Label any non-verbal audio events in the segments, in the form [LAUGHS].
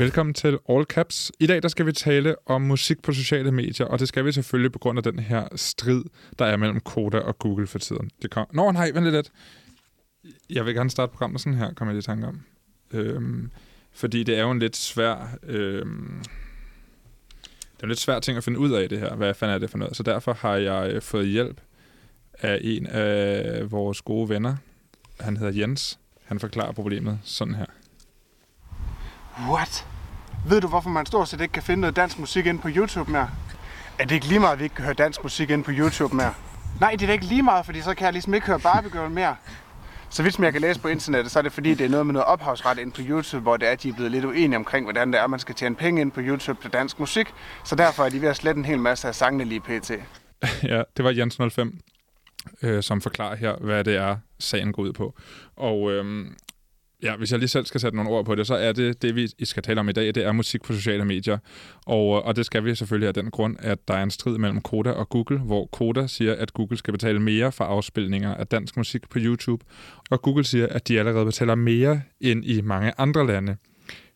Velkommen til All Caps. I dag der skal vi tale om musik på sociale medier, og det skal vi selvfølgelig på grund af den her strid, der er mellem Koda og Google for tiden. Det kom... Nå nej, vent lidt. Jeg vil gerne starte programmet sådan her, kommer jeg i tanke om. Øhm, fordi det er jo en lidt svær... Øhm, det er en lidt svær ting at finde ud af det her. Hvad fanden er det for noget? Så derfor har jeg øh, fået hjælp af en af vores gode venner. Han hedder Jens. Han forklarer problemet sådan her. What? Ved du, hvorfor man stort set ikke kan finde noget dansk musik ind på YouTube mere? Er det ikke lige meget, at vi ikke kan høre dansk musik ind på YouTube mere? Nej, det er da ikke lige meget, fordi så kan jeg ligesom ikke høre Barbie Girl mere. Så vidt som jeg kan læse på internettet, så er det fordi, det er noget med noget ophavsret ind på YouTube, hvor det er, at de er blevet lidt uenige omkring, hvordan det er, man skal tjene penge ind på YouTube til dansk musik. Så derfor er de ved at slette en hel masse af sangene lige pt. [LAUGHS] ja, det var Jens 05, øh, som forklarer her, hvad det er, sagen går ud på. Og øhm, Ja, hvis jeg lige selv skal sætte nogle ord på det, så er det, det vi skal tale om i dag, det er musik på sociale medier. Og, øh, og det skal vi selvfølgelig af den grund, at der er en strid mellem Koda og Google, hvor Koda siger, at Google skal betale mere for afspilninger af dansk musik på YouTube, og Google siger, at de allerede betaler mere end i mange andre lande.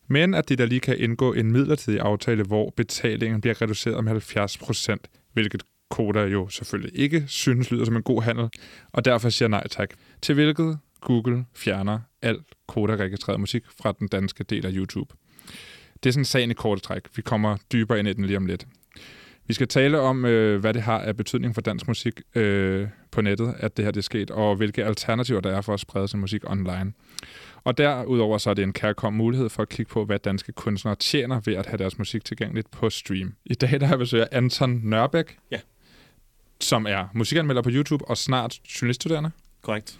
Men at de der lige kan indgå en midlertidig aftale, hvor betalingen bliver reduceret med 70 procent, hvilket Koda jo selvfølgelig ikke synes lyder som en god handel, og derfor siger nej tak. Til hvilket Google fjerner alt Koda-registreret musik fra den danske del af YouTube. Det er sådan sagen i kort træk. Vi kommer dybere ind i den lige om lidt. Vi skal tale om, øh, hvad det har af betydning for dansk musik øh, på nettet, at det her det er sket, og hvilke alternativer der er for at sprede sin musik online. Og derudover så er det en kærkom mulighed for at kigge på, hvad danske kunstnere tjener ved at have deres musik tilgængeligt på stream. I dag der har jeg besøg Anton Nørbæk, ja. som er musikanmelder på YouTube og snart journaliststuderende. Korrekt.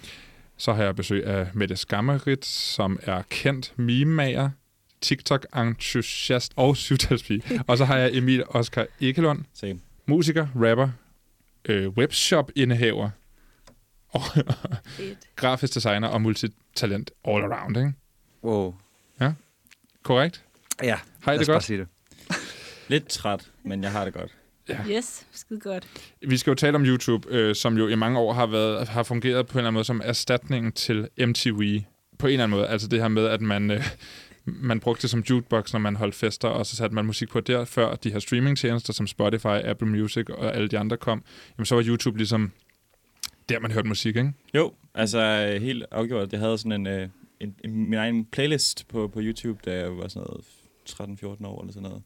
Så har jeg besøg af Mette Skammerit, som er kendt meme TikTok-entusiast og syvtalspige. [LAUGHS] og så har jeg Emil Oscar Ekelund, Same. musiker, rapper, øh, webshop-indehaver, og [LAUGHS] grafisk designer og multitalent all around, ikke? Wow. Ja, korrekt? Ja, har I det godt? Sige det. [LAUGHS] Lidt træt, men jeg har det godt. Ja. Yes, skide godt. Vi skal jo tale om YouTube, øh, som jo i mange år har været har fungeret på en eller anden måde som erstatningen til MTV. På en eller anden måde. Altså det her med, at man, øh, man brugte det som jukebox, når man holdt fester, og så satte man musik på der, før de her streamingtjenester som Spotify, Apple Music og alle de andre kom. Jamen så var YouTube ligesom der, man hørte musik, ikke? Jo, altså helt afgjort. Jeg havde sådan en, øh, en, en, min egen playlist på, på YouTube, da jeg var sådan noget 13-14 år eller sådan noget,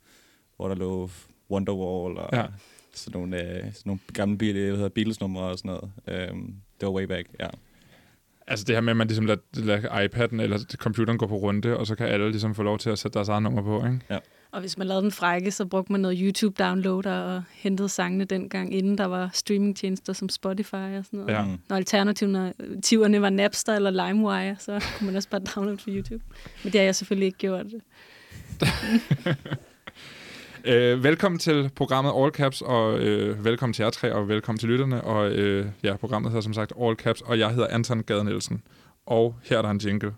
hvor der lå Wonderwall og ja. sådan, nogle, øh, sådan nogle gamle Beatles-numre og sådan noget. Um, det var way back, ja. Altså det her med, at man ligesom lader, lader iPad'en eller computeren gå på runde, og så kan alle ligesom få lov til at sætte deres eget nummer på, ikke? Ja. Og hvis man lavede den frække, så brugte man noget YouTube-downloader og hentede sangene dengang, inden der var streamingtjenester som Spotify og sådan noget. Ja. Når alternativerne var Napster eller LimeWire, så kunne man også bare downloade fra YouTube. Men det har jeg selvfølgelig ikke gjort. [LAUGHS] Øh, velkommen til programmet All Caps, og øh, velkommen til jer tre, og velkommen til lytterne. Og øh, ja, programmet hedder som sagt All Caps, og jeg hedder Anton Gade Nielsen. Og her er der en jingle.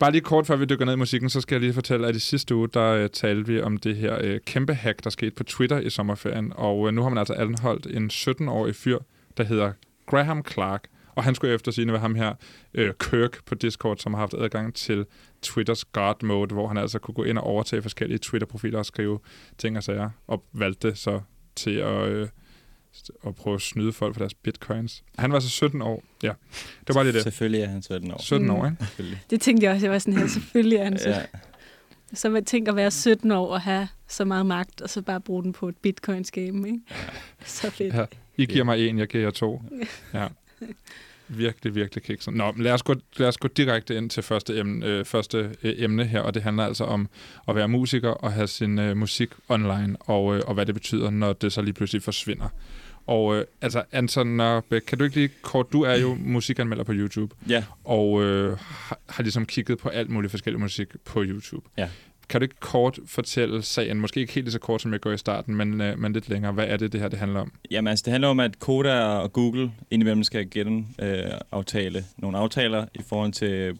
Bare lige kort før vi dykker ned i musikken, så skal jeg lige fortælle, at i sidste uge, der uh, talte vi om det her uh, kæmpe hack, der skete på Twitter i sommerferien. Og uh, nu har man altså anholdt en 17-årig fyr, der hedder Graham Clark, og han skulle efter sine være ham her, øh, Kirk på Discord, som har haft adgang til Twitters guard mode, hvor han altså kunne gå ind og overtage forskellige Twitter-profiler og skrive ting og sager, og valgte så til at, øh, at prøve at snyde folk for deres bitcoins. Han var så 17 år. Ja, det var bare lige det. Selvfølgelig er han 17 år. 17 år, ikke? Mm. Det tænkte jeg også. Jeg var sådan her, selvfølgelig er han så. ja. Så man tænker at være 17 år og have så meget magt, og så bare bruge den på et bitcoins-game, ikke? Så fedt. Ja. I giver mig en, jeg giver jer to. Ja. Virkelig, virkelig kikset. Nå, lad os, gå, lad os gå direkte ind til første emne, øh, første øh, emne her, og det handler altså om at være musiker og have sin øh, musik online, og, øh, og hvad det betyder, når det så lige pludselig forsvinder. Og øh, altså, Anton Nørbæk, kan du ikke lige kort, du er jo musikanmelder på YouTube, ja. og øh, har, har ligesom kigget på alt muligt forskellig musik på YouTube. Ja. Kan du ikke kort fortælle sagen, måske ikke helt så kort, som jeg går i starten, men, øh, men lidt længere. Hvad er det, det her det handler om? Jamen altså, det handler om, at Koda og Google indimellem skal genaftale øh, nogle aftaler i forhold til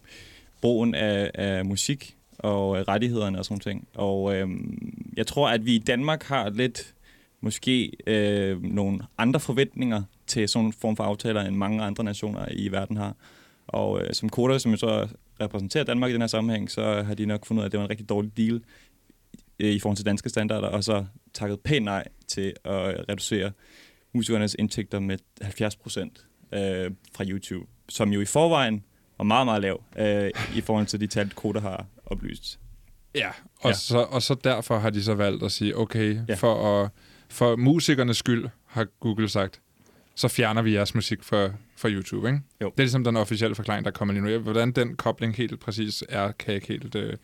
brugen af, af musik og øh, rettighederne og sådan ting. Og øh, jeg tror, at vi i Danmark har lidt måske øh, nogle andre forventninger til sådan en form for aftaler, end mange andre nationer i verden har. Og øh, som Koda, som jo så repræsentere Danmark i den her sammenhæng, så har de nok fundet ud af, at det var en rigtig dårlig deal øh, i forhold til danske standarder, og så takket pænt nej til at reducere musikernes indtægter med 70 procent øh, fra YouTube, som jo i forvejen var meget, meget lav øh, i forhold til de tal, Koda har oplyst. Ja, og, Ja. Så, og så derfor har de så valgt at sige, okay, Ja. for, at, for musikernes skyld, har Google sagt, så fjerner vi jeres musik fra, fra YouTube, ikke? Jo. Det er ligesom den officielle forklaring, der kommer lige nu. Hvordan den kobling helt præcis er, kan jeg ikke helt, øh,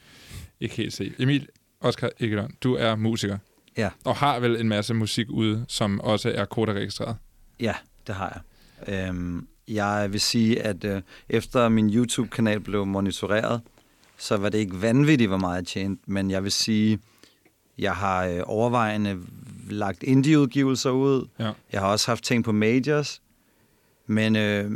ikke helt se. Emil Oscar Egelund, du er musiker. Ja. Og har vel en masse musik ude, som også er koderegistreret. Ja, det har jeg. Øhm, jeg vil sige, at øh, efter min YouTube-kanal blev monitoreret, så var det ikke vanvittigt, hvor meget jeg tjente, men jeg vil sige, jeg har øh, overvejende lagt indie-udgivelser ud. Ja. Jeg har også haft ting på majors, men, øh,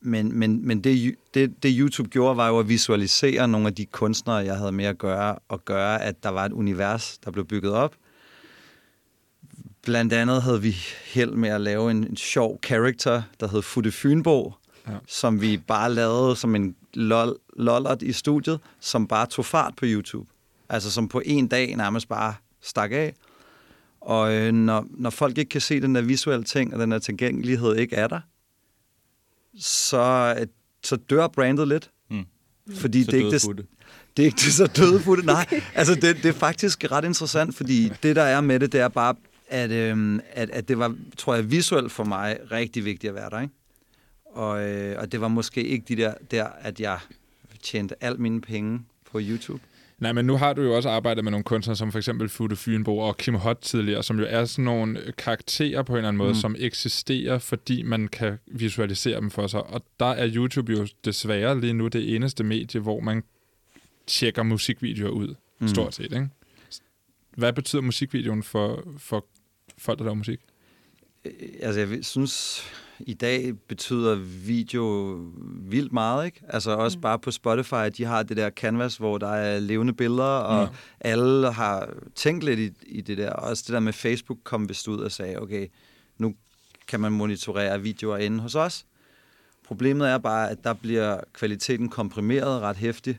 men, men, men det, det, det YouTube gjorde, var jo at visualisere nogle af de kunstnere, jeg havde med at gøre, og gøre, at der var et univers, der blev bygget op. Blandt andet havde vi held med at lave en, en sjov character, der hed Futte Fynbo, ja. som vi bare lavede som en lol, lollert i studiet, som bare tog fart på YouTube. Altså som på en dag nærmest bare stak af. Og øh, når, når folk ikke kan se den der visuelle ting, og den der tilgængelighed ikke er der, så, øh, så dør brandet lidt. Mm. Fordi Så det er, ikke det, det er ikke det så døde futte. Nej, altså det, det er faktisk ret interessant, fordi det der er med det, det er bare, at, øhm, at, at det var, tror jeg, visuelt for mig rigtig vigtigt at være der, ikke? Og, øh, og det var måske ikke de der, der, at jeg tjente alt mine penge på YouTube. Nej, men nu har du jo også arbejdet med nogle kunstnere, som for eksempel Futte Fynbo og Kim Hot tidligere, som jo er sådan nogle karakterer på en eller anden måde, mm. Som eksisterer, fordi man kan visualisere dem for sig. Og der er YouTube jo desværre lige nu det eneste medie, hvor man tjekker musikvideoer ud, mm. stort set. Ikke? Hvad betyder musikvideoen for, for folk, der laver musik? Øh, Altså, jeg synes, i dag betyder video vildt meget, ikke? Altså også Mm. bare på Spotify, de har det der canvas, hvor der er levende billeder, og Ja. alle har tænkt lidt i, i det der. Også det der med Facebook kom vist ud og sagde, okay, nu kan man monitorere videoer inde hos os. Problemet er bare, at der bliver kvaliteten komprimeret ret hæftigt,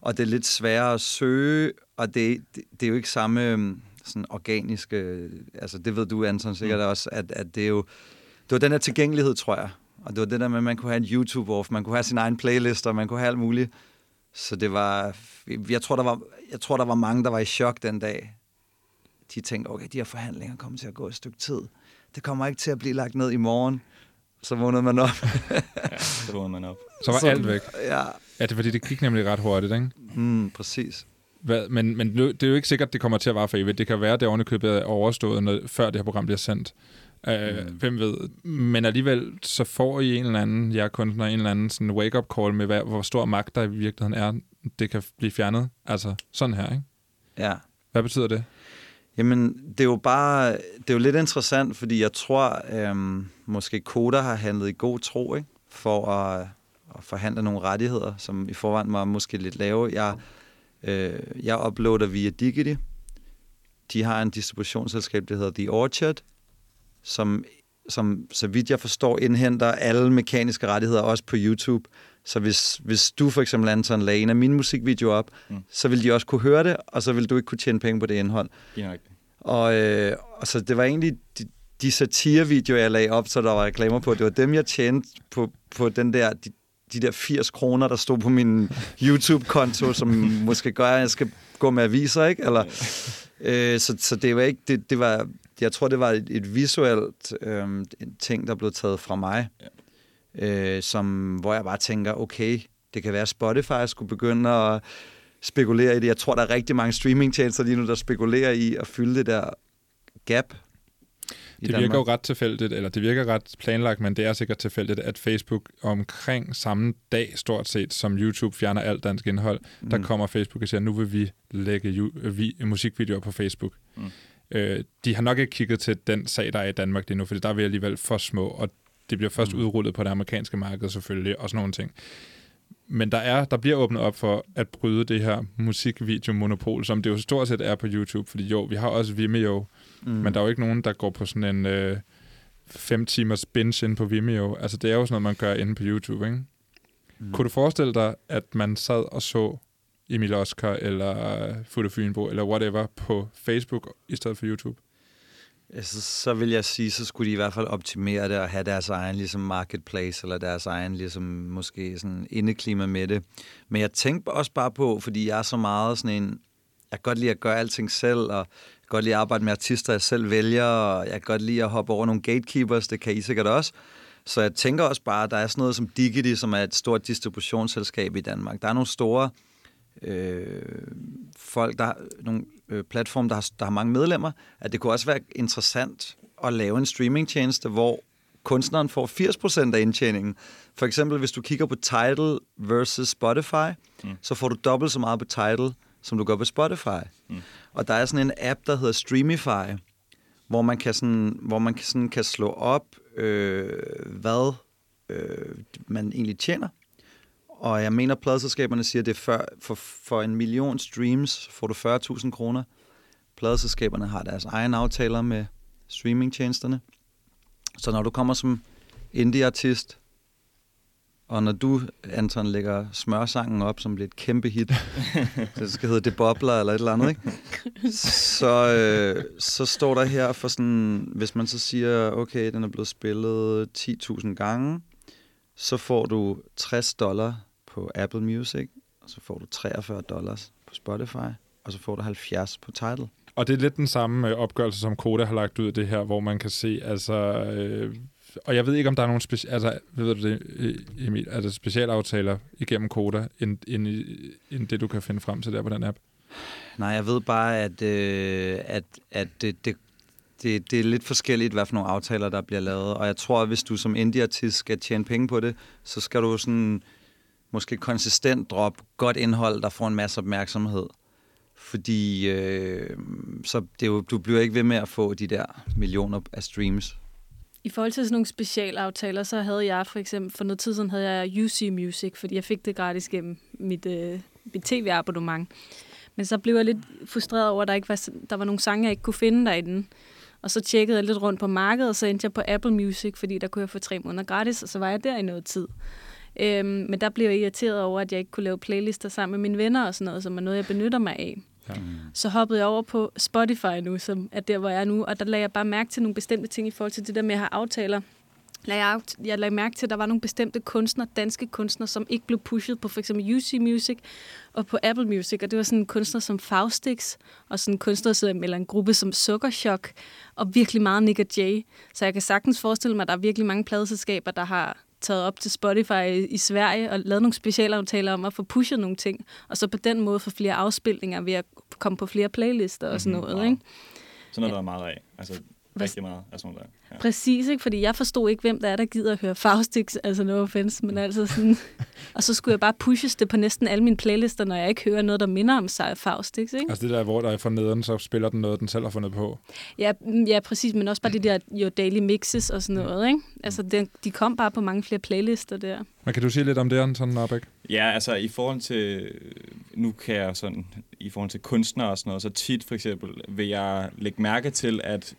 og det er lidt sværere at søge, og det, det, det er jo ikke samme øhm, sådan organiske, altså det ved du, Anton, sikkert mm. også, at, at det er jo, det var den her tilgængelighed, tror jeg. Og det var det der med, at man kunne have en YouTube-off, man kunne have sin egen playlist, og man kunne have alt muligt. Så det var, jeg tror, der var, jeg tror, der var mange, der var i chok den dag. De tænkte, okay, de her forhandlinger kommer til at gå et stykke tid. Det kommer ikke til at blive lagt ned i morgen. Så vågnede man op. Ja, så vågner man op. Så var Så- alt væk. ja, Ja, det er fordi, det gik nemlig ret hurtigt, ikke? mm, præcis. Hvad, men men det er jo ikke sikkert, det kommer til at vare for evigt. Det kan være, at det ovenikøbet er overstået, når, før det her program bliver sendt. Uh, mm. Hvem ved. Men alligevel, så får I en eller anden, jer kunstner, en eller anden sådan wake-up call med, hvad, hvor stor magt der i virkeligheden er. Det kan blive fjernet. Altså sådan her, ikke? Ja. Hvad betyder det? Jamen, det er jo bare, det er jo lidt interessant, fordi jeg tror, øhm, måske Koda har handlet i god tro, ikke? For at, at forhandle nogle rettigheder, som i forvejen var måske lidt lave. Jeg, øh, jeg uploader via Digity. De har en distributionsselskab, der hedder The Orchard, som, som så vidt jeg forstår, indhenter alle mekaniske rettigheder, også på YouTube. Så hvis, hvis du for eksempel, Anton, lagde en af mine musikvideoer op, Mm. så vil de også kunne høre det, og så vil du ikke kunne tjene penge på det indhold. Lige nøjagtigt. Og, øh, og så det var egentlig de, de satirevideoer, jeg lagde op, så der var reklamer på. Det var dem, jeg tjente på, på den der, de, de der 80 kroner, der stod på min YouTube-konto, som måske gør, at jeg skal gå med aviser, ikke? Eller, øh, så, så det var ikke, det, det var, jeg tror, det var et, et visuelt øh, en ting, der blev taget fra mig, øh, som, hvor jeg bare tænker, okay, det kan være, at Spotify skulle begynde at spekulere i det. Jeg tror, der er rigtig mange streamingtjenester lige nu, der spekulerer i at fylde det der gap. i Det virker jo ret tilfældigt, eller det virker ret planlagt, men det er sikkert tilfældigt, at Facebook omkring samme dag, stort set, som YouTube fjerner alt dansk indhold, mm. der kommer Facebook og siger, nu vil vi lægge ju- vi, musikvideoer på Facebook. Mm. Øh, de har nok ikke kigget til den sag, der er i Danmark lige nu, for der er vi alligevel for små, og det bliver først mm. udrullet på det amerikanske marked selvfølgelig, og sådan nogle ting. Men der, er, der bliver åbnet op for at bryde det her musikvideomonopol, som det jo stort set er på YouTube, fordi jo, vi har også Vimeo, mm. men der er jo ikke nogen, der går på sådan en øh, fem timers binge ind på Vimeo. Altså, det er jo sådan noget, man gør inde på YouTube, ikke? Mm. Kunne du forestille dig, at man sad og så Emil Oscar eller øh, Futte Fynbo eller whatever på Facebook i stedet for YouTube? Altså, så vil jeg sige, så skulle de i hvert fald optimere det og have deres egen ligesom marketplace, eller deres egen ligesom, måske sådan indeklima med det. Men jeg tænkte også bare på, fordi jeg er så meget sådan en, jeg kan godt lide at gøre alting selv, og jeg kan godt lide at arbejde med artister, jeg selv vælger, og jeg kan godt lide at hoppe over nogle gatekeepers, det kan I sikkert også. Så jeg tænker også bare, at der er sådan noget som Digity, som er et stort distributionsselskab i Danmark. Der er nogle store øh, folk, der nogle øh, platforme, der har, der har mange medlemmer, at det kunne også være interessant at lave en streamingtjeneste, hvor kunstneren får 80% af indtjeningen. For eksempel, hvis du kigger på Tidal versus Spotify, mm. så får du dobbelt så meget på Tidal, som du gør på Spotify. Mm. Og der er sådan en app, der hedder Streamify, hvor man kan, sådan, hvor man kan, sådan, kan slå op, øh, hvad øh, man egentlig tjener. Og jeg mener, at pladselskaberne siger, at det er for, for, for en million streams får du 40.000 kroner. Pladselskaberne har deres egen aftaler med streamingtjenesterne. Så når du kommer som indie-artist, og når du, Anton, lægger smørsangen op, som bliver et kæmpe hit, [LAUGHS] så det skal hedde Det Bobler eller et eller andet, ikke? Så, øh, så står der her for sådan, hvis man så siger, okay, den er blevet spillet 10.000 gange, så får du 60 dollar på Apple Music, og så får du 43 dollars på Spotify, og så får du 70 på Tidal. Og det er lidt den samme øh, opgørelse, som Koda har lagt ud det her, hvor man kan se, altså... Øh, og jeg ved ikke, om der er nogle speci- altså, ved du det, e- Emil, er der specialaftaler igennem Koda, end, end, end det, du kan finde frem til der på den app? Nej, jeg ved bare, at, øh, at, at det, det, det, det er lidt forskelligt, hvad for nogle aftaler, der bliver lavet. Og jeg tror, at hvis du som indie-artist skal tjene penge på det, så skal du sådan måske konsistent drop godt indhold, der får en masse opmærksomhed. Fordi øh, så det er jo, du bliver ikke ved med at få de der millioner af streams. I forhold til sådan nogle specialaftaler, så havde jeg for eksempel, for noget tid siden havde jeg UC Music, fordi jeg fik det gratis gennem mit, øh, mit tv-abonnement. Men så blev jeg lidt frustreret over, at der, ikke var, der var nogle sange, jeg ikke kunne finde derinde. Og så tjekkede jeg lidt rundt på markedet, og så endte jeg på Apple Music, fordi der kunne jeg få tre måneder gratis, og så var jeg der i noget tid. Øhm, men der blev jeg irriteret over, at jeg ikke kunne lave playlister sammen med mine venner og sådan noget, som er noget, jeg benytter mig af. Ja. Så hoppede jeg over på Spotify nu, som er der, hvor jeg er nu, og der lagde jeg bare mærke til nogle bestemte ting i forhold til det der med at have aftaler. Lagde jeg, jeg lagde mærke til, at der var nogle bestemte kunstnere, danske kunstnere, som ikke blev pushet på for eksempel UC Music og på Apple Music, og det var sådan en kunstner som Faustix, og sådan en kunstner som, eller en gruppe som Sukkerchok, og virkelig meget Nick J. Så jeg kan sagtens forestille mig, at der er virkelig mange pladeselskaber, der har taget op til Spotify i Sverige og lavet nogle specialaftaler om at få pushet nogle ting, og så på den måde få flere afspilninger ved at komme på flere playlister og sådan Mhm. noget. Wow. Ikke? Sådan noget, der er meget af. Altså, rigtig meget af sådan noget der. Ja. Præcis, ikke? fordi jeg forstod ikke, hvem der er, der gider at høre Faustix, altså no offense, men altså sådan... og så skulle jeg bare pushes det på næsten alle mine playlister, når jeg ikke hører noget, der minder om sig Faustix, ikke? Altså det der, hvor der er for neden, så spiller den noget, den selv har fundet på. Ja, mm, ja, præcis, men også bare det der jo daily mixes og sådan noget, ikke? Altså, den, de kom bare på mange flere playlister der. Men kan du sige lidt om det, Anton Nørbæk? Ja, altså i forhold til, nu kan jeg sådan, i forhold til kunstnere og sådan noget, så tit for eksempel vil jeg lægge mærke til, at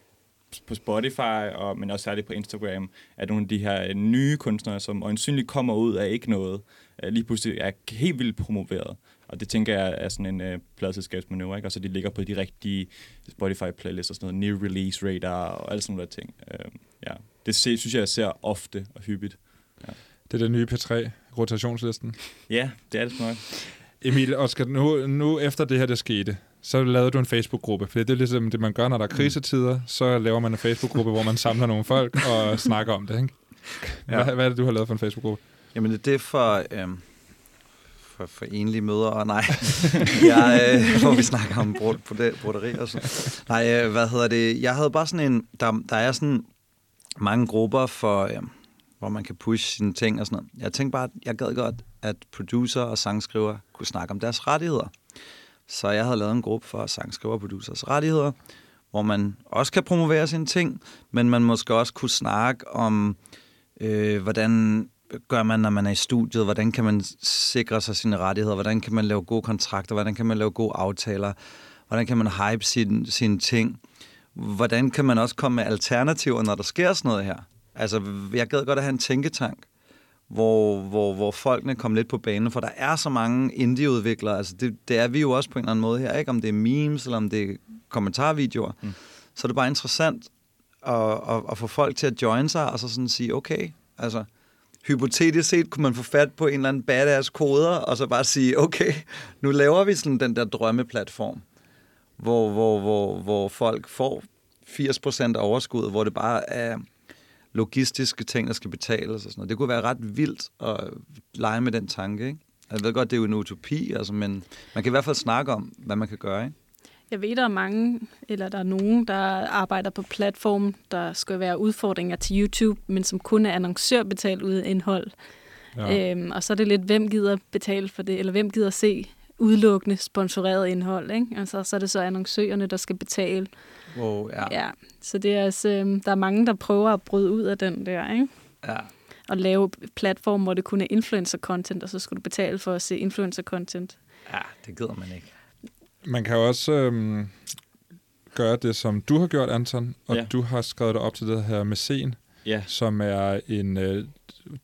på Spotify, og, men også særligt på Instagram, at nogle af de her nye kunstnere, som øjensynligt kommer ud af ikke noget, øh, lige pludselig er helt vildt promoveret. Og det tænker jeg er sådan en øh, pladselskabsmanøvre, ikke? Og så de ligger på de rigtige Spotify-playlists og sådan noget, new release radar og alle sådan nogle der ting. Øh, ja. Det synes jeg, jeg ser ofte og hyppigt. Det er den nye P3-rotationslisten. Ja, det er det smart. Emil, Oscar, nu, nu efter det her, der skete, så lavede du en Facebook-gruppe. For det er ligesom det, man gør, når der er krisetider. Så laver man en Facebook-gruppe, hvor man samler nogle folk og [LAUGHS] snakker om det, ikke? Hvad, Ja. hvad er det, du har lavet for en Facebook-gruppe? Jamen, det er for, øhm, for, for enlige møder, og nej, [LAUGHS] jeg, øh, hvor vi snakker om broderi og sådan Nej, øh, hvad hedder det? Jeg havde bare sådan en, der, der er sådan mange grupper for, øh, hvor man kan pushe sine ting og sådan noget. Jeg tænkte bare, at jeg gad godt, at producer og sangskriver kunne snakke om deres rettigheder. Så jeg havde lavet en gruppe for sangskriver og producers rettigheder, hvor man også kan promovere sine ting, men man måske også kunne snakke om, øh, hvordan gør man, når man er i studiet? Hvordan kan man sikre sig sine rettigheder? Hvordan kan man lave gode kontrakter? Hvordan kan man lave gode aftaler? Hvordan kan man hype sin, sine ting? Hvordan kan man også komme med alternativer, når der sker sådan noget her? Altså, jeg gad godt at have en tænketank, hvor, hvor, hvor folkene kom lidt på banen, for der er så mange indie-udviklere, altså det, det er vi jo også på en eller anden måde her, ikke? om det er memes, eller om det er kommentarvideoer, mm. så er det bare interessant at, at, at få folk til at join sig, og så sådan sige, okay, altså hypotetisk set kunne man få fat på en eller anden badass koder, og så bare sige, okay, nu laver vi sådan den der drømmeplatform, hvor, hvor, hvor, hvor folk får 80% af overskuddet, hvor det bare er logistiske ting, der skal betales og sådan noget. Det kunne være ret vildt at lege med den tanke, ikke? Jeg ved godt, det er jo en utopi, altså, men man kan i hvert fald snakke om, hvad man kan gøre, ikke? Jeg ved, der er mange, eller der er nogen, der arbejder på platform, der skal være udfordringer til YouTube, men som kun er annoncørbetalt ud indhold. Ja. Øhm, og så er det lidt, hvem gider betale for det, eller hvem gider se udelukkende sponsoreret indhold. Ikke? Altså, så er det så annoncørerne, der skal betale. Wow, ja. ja. Så det er altså, øhm, der er mange, der prøver at bryde ud af den der. Ikke? Ja. Og lave platform, hvor det kun er influencer-content, og så skal du betale for at se influencer-content. Ja, det gider man ikke. Man kan jo også øhm, gøre det, som du har gjort, Anton, og ja. du har skrevet dig op til det her med Scen, Ja, som er en øh,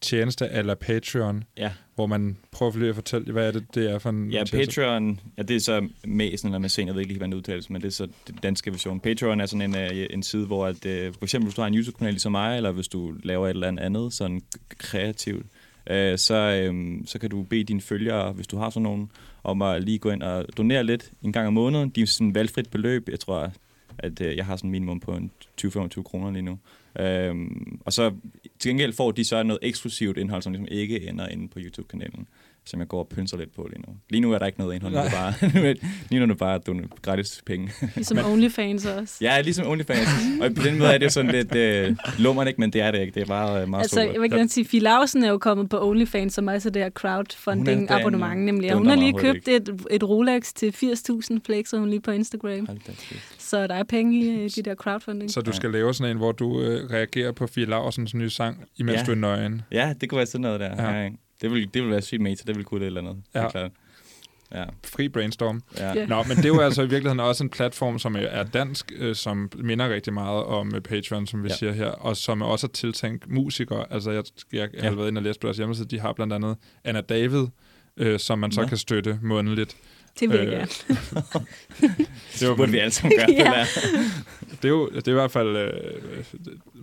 tjeneste eller Patreon, ja. Hvor man prøver lige at fortælle, hvad er det, det er for en Ja, tjeneste? Patreon, ja, det er så Mæsen eller Mæsen, jeg ved ikke lige, hvordan det udtales, men det er så den danske version. Patreon er sådan en, øh, en side, hvor at, øh, for eksempel hvis du har en YouTube-kanal ligesom mig, eller hvis du laver et eller andet andet, sådan kreativt, øh, så, øh, så kan du bede dine følgere, hvis du har sådan nogen, om at lige gå ind og donere lidt en gang om måneden. De er sådan valgfrit beløb. Jeg tror, at øh, jeg har sådan minimum på en 20-25 kroner lige nu. Øhm, og så til gengæld får de så noget eksklusivt indhold, som ligesom ikke ender inde på YouTube-kanalen, som jeg går og pynser lidt på lige nu. Lige nu er der ikke noget indhold, nu er det bare, [LAUGHS] lige nu er det bare don- gratis penge. Ligesom OnlyFans også. Ja, ligesom OnlyFans. og på den måde er det sådan lidt øh, lummert, ikke? men det er det ikke. Det er bare øh, meget Altså, sobert. jeg vil gerne sige, Fie Lausen er jo kommet på OnlyFans, som er så det her crowdfunding Hun er abonnement, den- nemlig. Og hun har lige købt et, et Rolex til 80.000 flexer hun lige på Instagram. Så der er penge i øh, de der crowdfunding. Så du skal lave sådan en, hvor du øh, reagerer på Fie Laursens nye sang, imens Ja. du er nøgen. Ja, det kunne være sådan noget der. Ja. Ja. Ja, det, vil, det vil være sygt meta, det vil kunne det eller andet. Ja. Ja. Klart. Ja. Fri brainstorm. Ja. Ja. Nå, men det er jo altså i virkeligheden også en platform, som er dansk, øh, som minder rigtig meget om øh, Patreon, som vi ja. Ja. siger her, og som også er tiltænkt musikere. Altså, jeg, jeg, jeg har Ja. været inde og læst på deres hjemmeside, de har blandt andet Anna David, øh, som man så Nå. kan støtte månedligt. Det vil jeg Øh, gerne. [LAUGHS] Det, var, burde vi alle sammen gøre. [LAUGHS] Ja. det, er jo det er i hvert fald øh,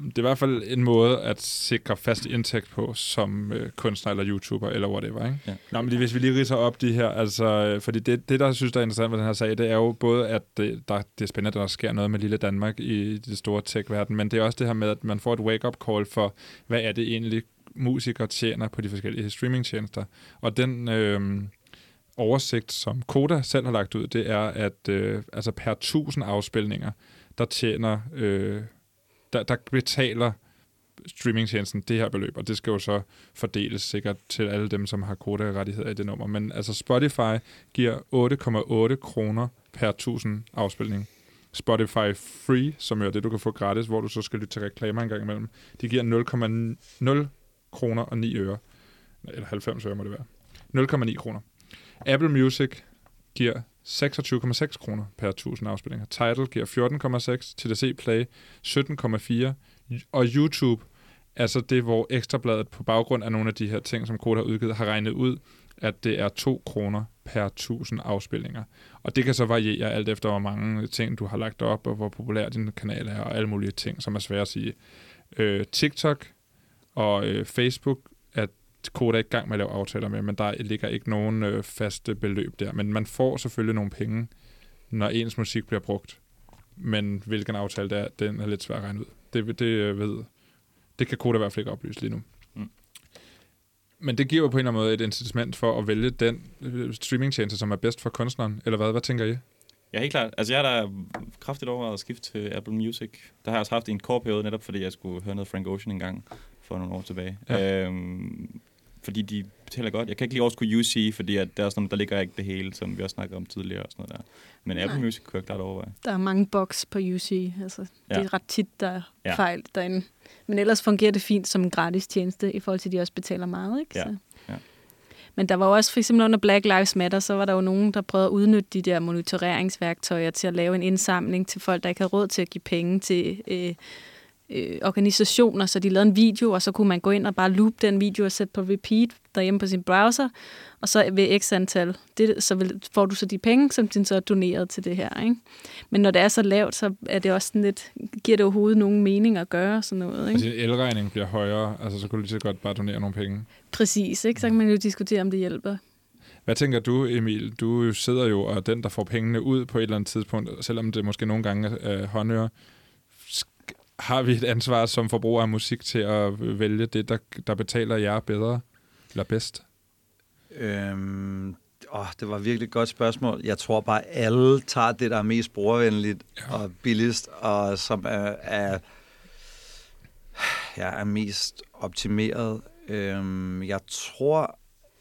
det er i hvert fald en måde at sikre fast indtægt på som øh, kunstner eller YouTuber eller whatever, ikke? Ja. Nå, men lige, hvis vi lige ridser op de her, altså, øh, fordi det, det, der jeg synes, der er interessant ved den her sag, det er jo både, at det, der, det er spændende, at der sker noget med lille Danmark i det store tech-verden, men det er også det her med, at man får et wake-up call for, hvad er det egentlig, musikere tjener på de forskellige streamingtjenester. Og den øh, oversigt, som Koda selv har lagt ud, det er, at øh, altså per 1000 afspilninger, der tjener, øh, der, der betaler streamingtjenesten det her beløb, og det skal jo så fordeles sikkert til alle dem, som har Koda-rettigheder i det nummer. Men altså Spotify giver 8,8 kroner per 1000 afspilning. Spotify Free, som er det, du kan få gratis, hvor du så skal lytte til reklamer en gang imellem, de giver 0,0 kroner og 9 øre. Eller 90 øre må det være. 0,9 kroner. Apple Music giver 26,6 kroner per 1000 afspillinger. Tidal giver 14,6. TDC Play 17,4. Og YouTube, altså det, hvor Ekstrabladet på baggrund af nogle af de her ting, som Koda har udgivet, har regnet ud, at det er 2 kroner per 1000 afspillinger. Og det kan så variere alt efter, hvor mange ting du har lagt op, og hvor populær din kanal er, og alle mulige ting, som er svære at sige. Øh, TikTok og øh, Facebook Koda i gang med at lave aftaler med, men der ligger ikke nogen øh, faste beløb der. Men man får selvfølgelig nogle penge, når ens musik bliver brugt. Men hvilken aftale det er, den er lidt svær at regne ud. Det, det øh, ved det kan Koda i hvert fald ikke oplyse lige nu. Mm. Men det giver jo på en eller anden måde et incitament for at vælge den øh, streamingtjeneste, som er bedst for kunstneren. Eller hvad? Hvad tænker I? Ja, helt klart. Altså, jeg har da kraftigt overvejet at skifte til Apple Music. Der har jeg også haft i en kort periode, netop fordi jeg skulle høre noget Frank Ocean en gang for nogle år tilbage. Ja. Øhm, fordi de betaler godt. Jeg kan ikke lige overskue UC, fordi at der, er sådan, der ligger ikke det hele, som vi også snakkede om tidligere. Og sådan noget der. Men Apple Nej. Music kunne jeg klart overveje. Der er mange boks på UC. Altså. Ja. Det er ret tit, der er Ja. fejl derinde. Men ellers fungerer det fint som en gratis tjeneste, i forhold til, at de også betaler meget. Ikke? Ja. Så. Ja. Men der var jo også for eksempel under Black Lives Matter, så var der jo nogen, der prøvede at udnytte de der monitoreringsværktøjer til at lave en indsamling til folk, der ikke havde råd til at give penge til øh, øh, organisationer, så de lavede en video, og så kunne man gå ind og bare loop den video og sætte på repeat derhjemme på sin browser, og så ved x antal, det, så vil, får du så de penge, som din så er doneret til det her. Ikke? Men når det er så lavt, så er det også sådan lidt, giver det overhovedet nogen mening at gøre sådan noget. Ikke? Altså, din elregning bliver højere, altså så kunne du lige så godt bare donere nogle penge. Præcis, ikke? så kan man jo diskutere, om det hjælper. Hvad tænker du, Emil? Du sidder jo og er den, der får pengene ud på et eller andet tidspunkt, selvom det måske nogle gange er håndører. Har vi et ansvar som forbruger af musik til at vælge det, der, der betaler jer bedre eller bedst? Øhm, åh, det var virkelig et godt spørgsmål. Jeg tror bare, alle tager det, der er mest brugervenligt ja. og billigst, og som er, er, ja, er mest optimeret. Øhm, jeg tror,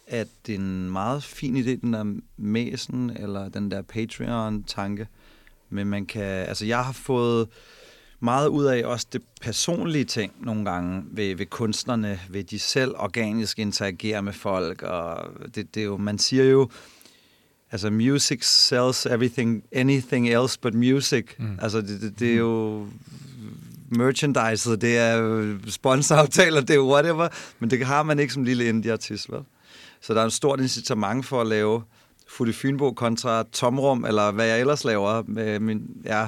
at det er en meget fin idé, den der mæsen, eller den der Patreon-tanke. Men man kan, altså jeg har fået meget ud af også det personlige ting nogle gange ved, ved kunstnerne, ved de selv organisk interagerer med folk, og det, det er jo, man siger jo, altså music sells everything, anything else but music. Mm. Altså det, det, det er jo merchandise, det er sponsoraftaler, det er whatever, men det har man ikke som lille indie-artist, vel? Så der er en stort incitament for at lave Futte Fynbo kontra Tomrum, eller hvad jeg ellers laver. Med min, ja,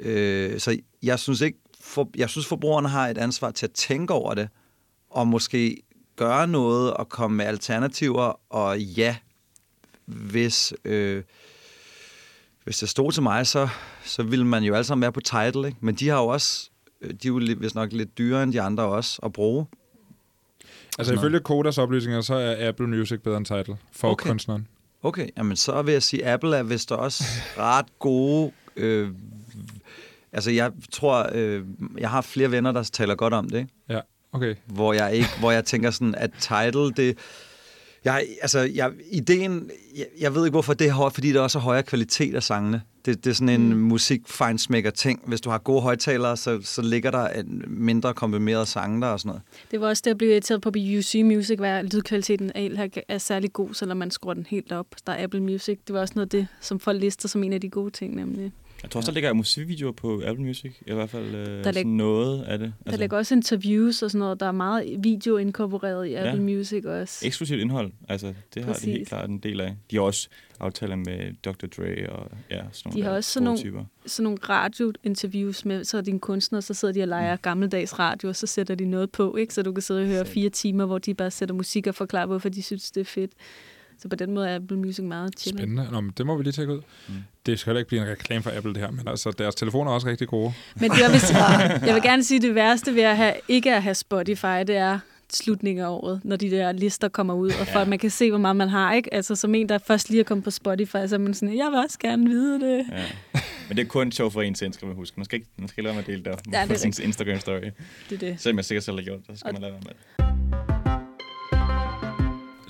øh, så jeg synes ikke, for, jeg synes forbrugerne har et ansvar til at tænke over det, og måske gøre noget og komme med alternativer, og ja, hvis, øh, hvis det stod til mig, så, så ville man jo alle sammen være på title, ikke? men de har jo også, øh, de er jo vist nok lidt dyrere end de andre også at bruge. Altså ifølge Kodas oplysninger, så er Apple Music bedre end Tidal for okay. kunstneren. Okay, jamen så vil jeg sige, at Apple er vist også [LAUGHS] ret gode... Øh, altså jeg tror, øh, jeg har flere venner, der taler godt om det, ikke? Ja, okay. Hvor jeg, ikke, hvor jeg tænker sådan, at Tidal, det... Jeg, altså, jeg, ideen, jeg, jeg ved ikke, hvorfor det er højt, fordi det er også højere kvalitet af sangene. Det, det er sådan en mm. musik fejnsmækker ting. Hvis du har gode højtalere, så, så ligger der en mindre komprimeret sang der og sådan noget. Det var også det, at blive irriteret på UC Music, hvor lydkvaliteten er, er særlig god, selvom man skruer den helt op. Der er Apple Music. Det var også noget af det, som folk lister som en af de gode ting, nemlig. Jeg tror også, der ligger musikvideoer på Apple Music, i hvert fald øh, der lig- noget af det. Altså. Der ligger også interviews og sådan noget. Der er meget video inkorporeret i Apple ja. Music også. Eksklusivt indhold, altså det Præcis. har de helt klart en del af. De har også aftaler med Dr. Dre og ja, sådan nogle De har også sådan nogle, sådan nogle radiointerviews med, så er din kunstner, så sidder de og leger mm. gammeldags radio, og så sætter de noget på, ikke? så du kan sidde og høre fire timer, hvor de bare sætter musik og forklarer, hvorfor de synes, det er fedt. Så på den måde er Apple Music meget chill. Spændende. Nå, men det må vi lige tjekke ud. Mm. Det skal heller ikke blive en reklame for Apple, det her, men altså, deres telefoner er også rigtig gode. Men det er, hvis, [LAUGHS] jeg vil gerne sige, at det værste ved at have, ikke at have Spotify, det er slutningen af året, når de der lister kommer ud, og for at man kan se, hvor meget man har, ikke? Altså som en, der først lige er kommet på Spotify, så er man sådan, jeg vil også gerne vide det. Ja. Men det er kun sjovt for en selv, skal man huske. Man skal ikke, man skal lade mig dele det op ja, det er Instagram story. Det er det. Selvom jeg sikkert selv har gjort det, så skal og man lade være med det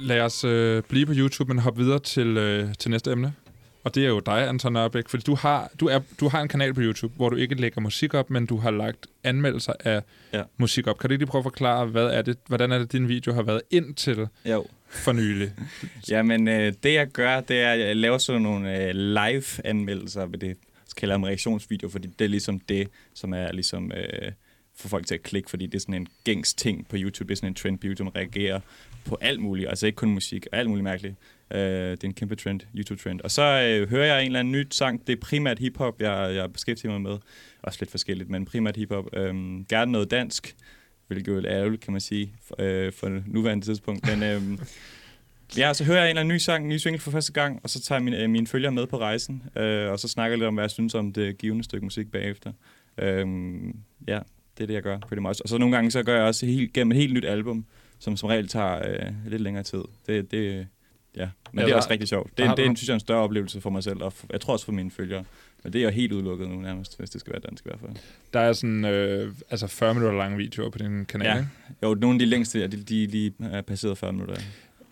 lad os øh, blive på YouTube, men hoppe videre til, øh, til næste emne. Og det er jo dig, Anton Nørbæk, fordi du har, du, er, du har en kanal på YouTube, hvor du ikke lægger musik op, men du har lagt anmeldelser af ja. musik op. Kan du lige prøve at forklare, hvad er det, hvordan er det, din video har været indtil jo. for nylig? [LAUGHS] Jamen, øh, det jeg gør, det er, at jeg laver sådan nogle øh, live-anmeldelser ved det, så kalder jeg reaktionsvideo, fordi det er ligesom det, som er ligesom... Øh, få folk til at klikke, fordi det er sådan en gængs ting på YouTube, det er sådan en trend på YouTube, man reagerer på alt muligt, altså ikke kun musik, alt muligt mærkeligt. Uh, det er en kæmpe trend, YouTube-trend. Og så uh, hører jeg en eller anden ny sang, det er primært hiphop, jeg, jeg beskæftiger mig med, også lidt forskelligt, men primært hiphop. Um, gerne noget dansk, hvilket jo er ærgerligt, kan man sige, for, uh, for nuværende tidspunkt. Men um, [LAUGHS] ja, så hører jeg en eller anden ny sang, en ny single for første gang, og så tager jeg mine, mine følgere med på rejsen, uh, og så snakker jeg lidt om, hvad jeg synes om det givende stykke musik bagefter. Um, ja, det er det, jeg gør, pretty much. Og så nogle gange, så gør jeg også helt, gennem et helt nyt album, som som regel tager øh, lidt længere tid. Det, det, ja. Men ja, det er også rigtig sjovt. Det, det er, synes jeg, en større oplevelse for mig selv, og for, jeg tror også for mine følgere. Men det er jo helt udelukket nu nærmest, hvis det skal være dansk i hvert fald. Der er sådan øh, altså 40 minutter lange videoer på din kanal, ja. ikke? Jo, nogle af de længste, de, de lige er passeret 40 minutter.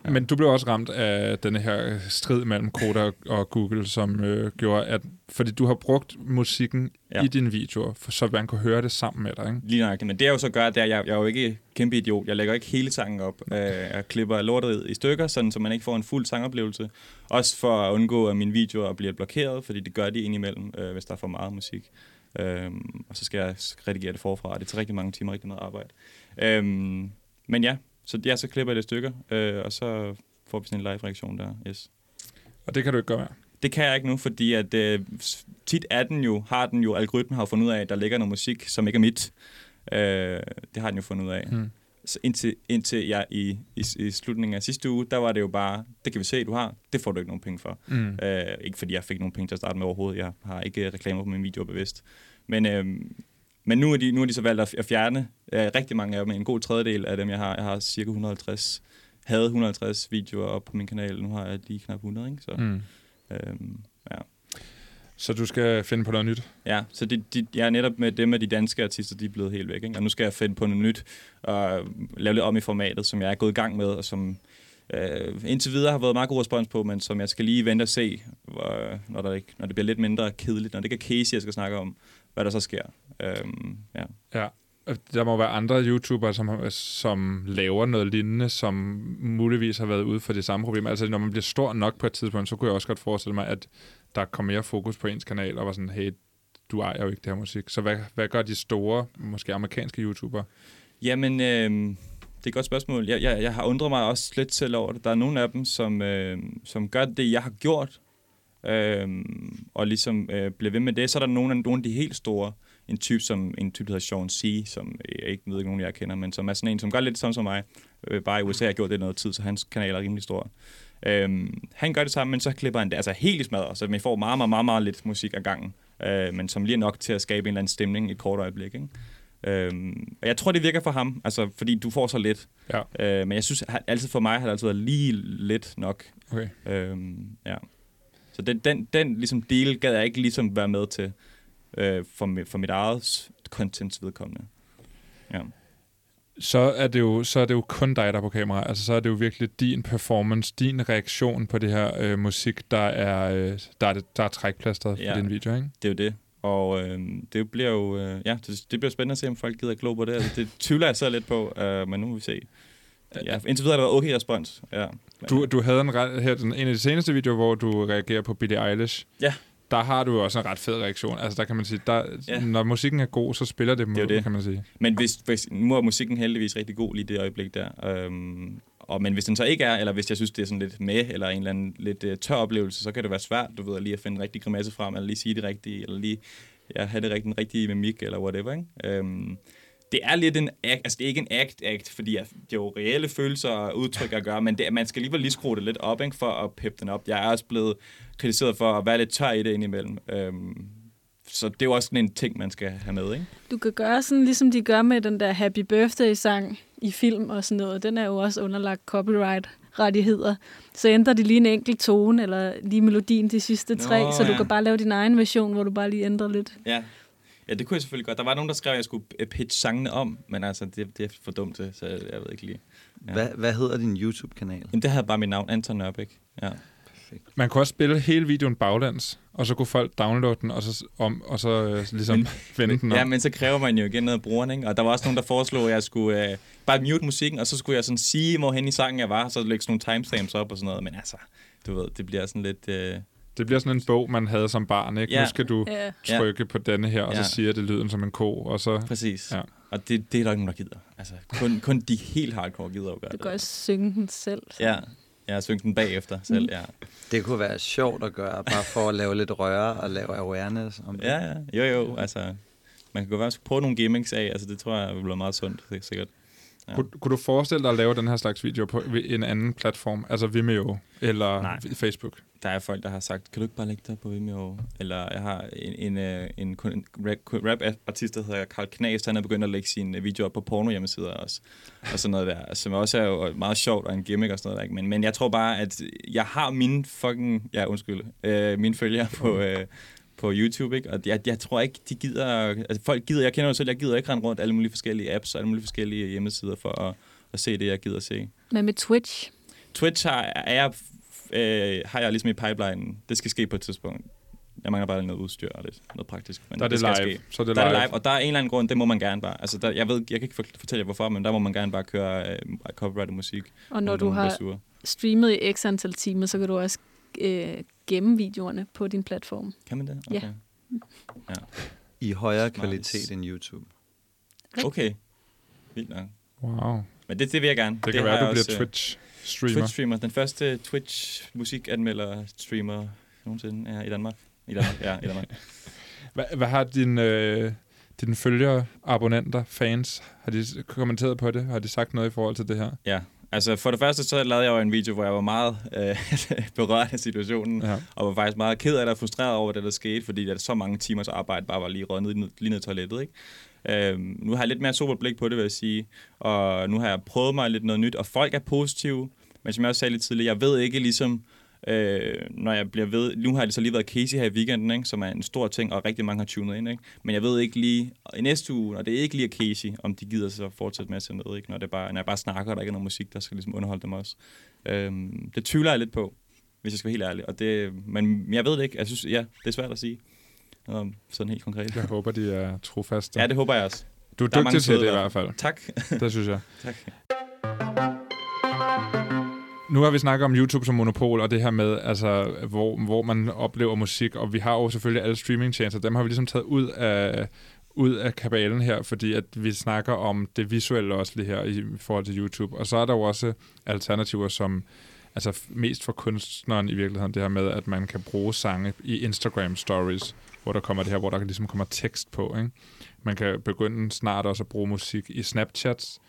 Ja. Men du blev også ramt af denne her strid mellem Koda og Google, som øh, gjorde, at fordi du har brugt musikken ja. i dine videoer, for, så man kunne høre det sammen med dig. Ikke? Lige nok. Men det er jo så gør, det er, jeg, jeg er jo ikke kæmpe idiot. Jeg lægger ikke hele sangen op. Øh, jeg klipper lortet i stykker, sådan, så man ikke får en fuld sangoplevelse. Også for at undgå, at mine videoer bliver blokeret, fordi det gør de indimellem, øh, hvis der er for meget musik. Øhm, og så skal jeg redigere det forfra. Det tager rigtig mange timer, rigtig meget arbejde. Øhm, men ja, så, ja, så klipper jeg det i stykker, øh, og så får vi sådan en live-reaktion der. Yes. Og det kan du ikke gøre. Det kan jeg ikke nu, fordi at, øh, tit er den jo, har den jo, algoritmen har fundet ud af, at der ligger noget musik, som ikke er mit. Øh, det har den jo fundet ud af. Hmm. Så indtil, indtil jeg i, i, i slutningen af sidste uge, der var det jo bare, det kan vi se, du har, det får du ikke nogen penge for. Mm. Øh, ikke fordi jeg fik nogen penge til at starte med overhovedet, jeg har ikke reklamer på min video bevidst. Men, øh, men nu, er de, nu er de så valgt at fjerne øh, rigtig mange af dem, en god tredjedel af dem, jeg har. Jeg har cirka 150, havde 150 videoer op på min kanal, nu har jeg lige knap 100, ikke? Så, Mm. øh, ja. Så du skal finde på noget nyt. Ja, så de, de, jeg er netop med dem af de danske artister, de er blevet helt væk. Ikke? Og nu skal jeg finde på noget nyt og lave lidt om i formatet, som jeg er gået i gang med, og som øh, indtil videre har været meget god respons på, men som jeg skal lige vente og se, hvor, når, der ikke, når det bliver lidt mindre kedeligt, når det ikke er Casey, jeg skal snakke om, hvad der så sker. Øhm, ja. Ja. Der må være andre YouTubere, som, som laver noget lignende, som muligvis har været ude for det samme problem. Altså, når man bliver stor nok på et tidspunkt, så kunne jeg også godt forestille mig, at der kommer mere fokus på ens kanal, og var sådan, hey, du ejer jo ikke det her musik. Så hvad, hvad gør de store, måske amerikanske YouTubere? Jamen, øh, det er et godt spørgsmål. Jeg, jeg, jeg har undret mig også lidt selv over det. Der er nogle af dem, som, øh, som gør det, jeg har gjort, øh, og ligesom øh, bliver ved med det. Så er der nogle af, nogle af de helt store, en type, som, en type, der hedder Sean C., som jeg ikke ved ikke nogen, jeg kender, men som er sådan en, som gør lidt sådan som mig. Øh, bare i USA har gjort det noget tid, så hans kanal er rimelig stor. Øhm, han gør det samme, men så klipper han det altså helt i smadret, så man får meget, meget, meget, meget lidt musik ad gangen, øh, men som lige er nok til at skabe en eller anden stemning i et kort øjeblik. Ikke? Øhm, og jeg tror, det virker for ham, altså, fordi du får så lidt. Ja. Øh, men jeg synes, at altid for mig har det altid været lige lidt nok. Okay. Øhm, ja. Så den, den, den ligesom deal gad jeg ikke ligesom være med til øh, for, mit, for mit eget contents vedkommende. Ja. Så er, det jo, så er det jo kun dig, der er på kamera. Altså, så er det jo virkelig din performance, din reaktion på det her øh, musik, der er, øh, der er, der er trækplasteret Ja. for din video, ikke? Det er jo det. Og øh, det bliver jo øh, ja, det, det bliver spændende at se, om folk gider glo på det. Altså, det tvivler jeg så lidt på, øh, men nu må vi se. Ja, indtil videre har der været okay respons. Ja. Du, du havde en, ret, her, den, en af de seneste videoer, hvor du reagerer på Billie Eilish. Ja. Der har du jo også en ret fed reaktion. Altså, der kan man sige, der, Ja. når musikken er god, så spiller det, jo det det. kan man sige. Men hvis, hvis, nu er musikken heldigvis rigtig god lige det øjeblik der. Øhm, og, men hvis den så ikke er, eller hvis jeg synes, det er sådan lidt med, eller en eller anden lidt uh, tør oplevelse, så kan det være svært, du ved, lige at finde en rigtig grimasse frem, eller lige sige det rigtige, eller lige ja, have det rigtige, den rigtige mimik, eller whatever, ikke? Øhm, det er lidt en act, altså det er ikke en act-act, fordi det er jo reelle følelser og udtryk at gøre, men det, man skal alligevel lige skrue det lidt op, ikke, for at peppe den op. Jeg er også blevet kritiseret for at være lidt tør i det indimellem. Øhm, så det er jo også sådan en ting, man skal have med, ikke? Du kan gøre sådan, ligesom de gør med den der Happy Birthday-sang i film og sådan noget. Den er jo også underlagt copyright-rettigheder. Så ændrer de lige en enkelt tone, eller lige melodien de sidste tre, Nå, så du ja. kan bare lave din egen version, hvor du bare lige ændrer lidt. Ja. Ja, det kunne jeg selvfølgelig godt. Der var nogen, der skrev, at jeg skulle øh, pitche sangene om, men altså, det, det er for dumt til, så jeg, jeg ved ikke lige. Ja. Hvad, hvad hedder din YouTube-kanal? Jamen, det havde bare mit navn, Anton Nørbæk. Ja. Man kunne også spille hele videoen baglæns, og så kunne folk downloade den, og så, om, og så øh, ligesom Men- vende den om. ja, men så kræver man jo igen noget af brugeren, ikke? Og der var også nogen, der foreslog, at jeg skulle øh, bare mute musikken, og så skulle jeg sådan sige, hvor hen i sangen jeg var, så lægge sådan nogle timestamps op og sådan noget. Men altså, du ved, det bliver sådan lidt... Øh, Det bliver sådan en bog, man havde som barn, ikke? Ja. Nu skal du Ja. trykke på denne her, og Ja. så siger det lyden som en ko, og så... præcis. Ja. Ja. Og det, det er der ikke nogen, der gider. Altså, kun, kun de helt hardcore gider at gøre Du det. kan også synge den selv. Så. Ja, jeg har syngt den bagefter selv, ja. Det kunne være sjovt at gøre, bare for at lave lidt røre og lave awareness om det. Ja, ja. Jo, jo. Altså, man kan godt være, at prøve nogle gimmicks af. Altså, det tror jeg vil blive meget sundt, det er sikkert. Ja. Kunne, kunne du forestille dig at lave den her slags video på en anden platform? Altså Vimeo eller Nej. Facebook? Der er folk, der har sagt, kan du ikke bare lægge det på Vimeo? Eller jeg har en, en, øh, en, kun- en rap- rap-artist, der hedder Karl Knas, han er begyndt at lægge sine videoer op på porno hjemmesider også. Og sådan noget der, som også er jo meget sjovt og en gimmick og sådan noget der. ikke? Men, men jeg tror bare, at jeg har mine fucking, ja undskyld, øh, mine følgere på, øh, på YouTube, ikke? Og jeg, jeg tror ikke, de gider, altså folk gider, jeg kender jo selv, jeg gider ikke rende rundt alle mulige forskellige apps og alle mulige forskellige hjemmesider for at, at se det, jeg gider at se. Men med Twitch, Twitch har, er jeg, øh, har jeg ligesom i pipeline. Det skal ske på et tidspunkt. Jeg mangler bare noget udstyr og lidt noget praktisk. Men Der er det, skal live. Ske. Så er det Der er live. det live, og der er en eller anden grund, det må man gerne bare. Altså, der, jeg ved, jeg kan ikke fort- fortælle jer hvorfor, men der må man gerne bare køre øh, copyrighted musik. og når du har streamet i x antal timer, så kan du også øh, gemme videoerne på din platform. Kan man det? Ja. Okay. i højere Nice. kvalitet end YouTube. Okay. Vildt nok. Wow. Men det, det vil jeg gerne. Det, det kan være, du bliver også, øh, Twitch-streamer. Twitch-streamer. Den første Twitch-musikanmelder-streamer nogensinde er i Danmark. I Danmark, ja, i Danmark. [LAUGHS] Hvad, hvad har dine, øh, dine følgere, abonnenter, fans, har de kommenteret på det? Har de sagt noget i forhold til det her? Ja, altså for det første så lavede jeg jo en video, hvor jeg var meget øh, [LAUGHS] berørt af situationen, Ja. og var faktisk meget ked af det og frustreret over det, der skete, fordi at så mange timers arbejde bare var lige røget ned, lige ned i toilettet. Ikke? Øhm, nu har jeg lidt mere sobert blik på det, vil jeg sige, og nu har jeg prøvet mig lidt noget nyt, og folk er positive, men som jeg også sagde lidt tidligere, jeg ved ikke ligesom, øh, når jeg bliver ved, nu har det så lige været Casey her i weekenden, ikke, som er en stor ting, og rigtig mange har tunet ind, ikke? men jeg ved ikke lige, i næste uge, når det ikke lige er Casey, om de gider så fortsætte med at sende noget, ikke? Når, det bare, når jeg bare snakker, og der ikke er noget musik, der skal ligesom underholde dem også. Øhm, det tvivler jeg lidt på, hvis jeg skal være helt ærlig, og det, men jeg ved det ikke, jeg synes, ja, det er svært at sige, om sådan helt konkret. Jeg håber, de er trofaste. Ja, det håber jeg også. du er der er dygtig til det i hvert fald. Tak. Det synes jeg. tak. Nu har vi snakket om YouTube som monopol, og det her med, altså, hvor, hvor man oplever musik, og vi har jo selvfølgelig alle streamingtjenester, dem har vi ligesom taget ud af, ud af kabalen her, fordi at vi snakker om det visuelle også lige her i forhold til YouTube. Og så er der jo også alternativer, som altså mest for kunstneren i virkeligheden, det her med, at man kan bruge sange i Instagram stories, hvor der kommer det her, hvor der ligesom kommer tekst på. Ikke? Man kan begynde snart også at bruge musik i Snapchats.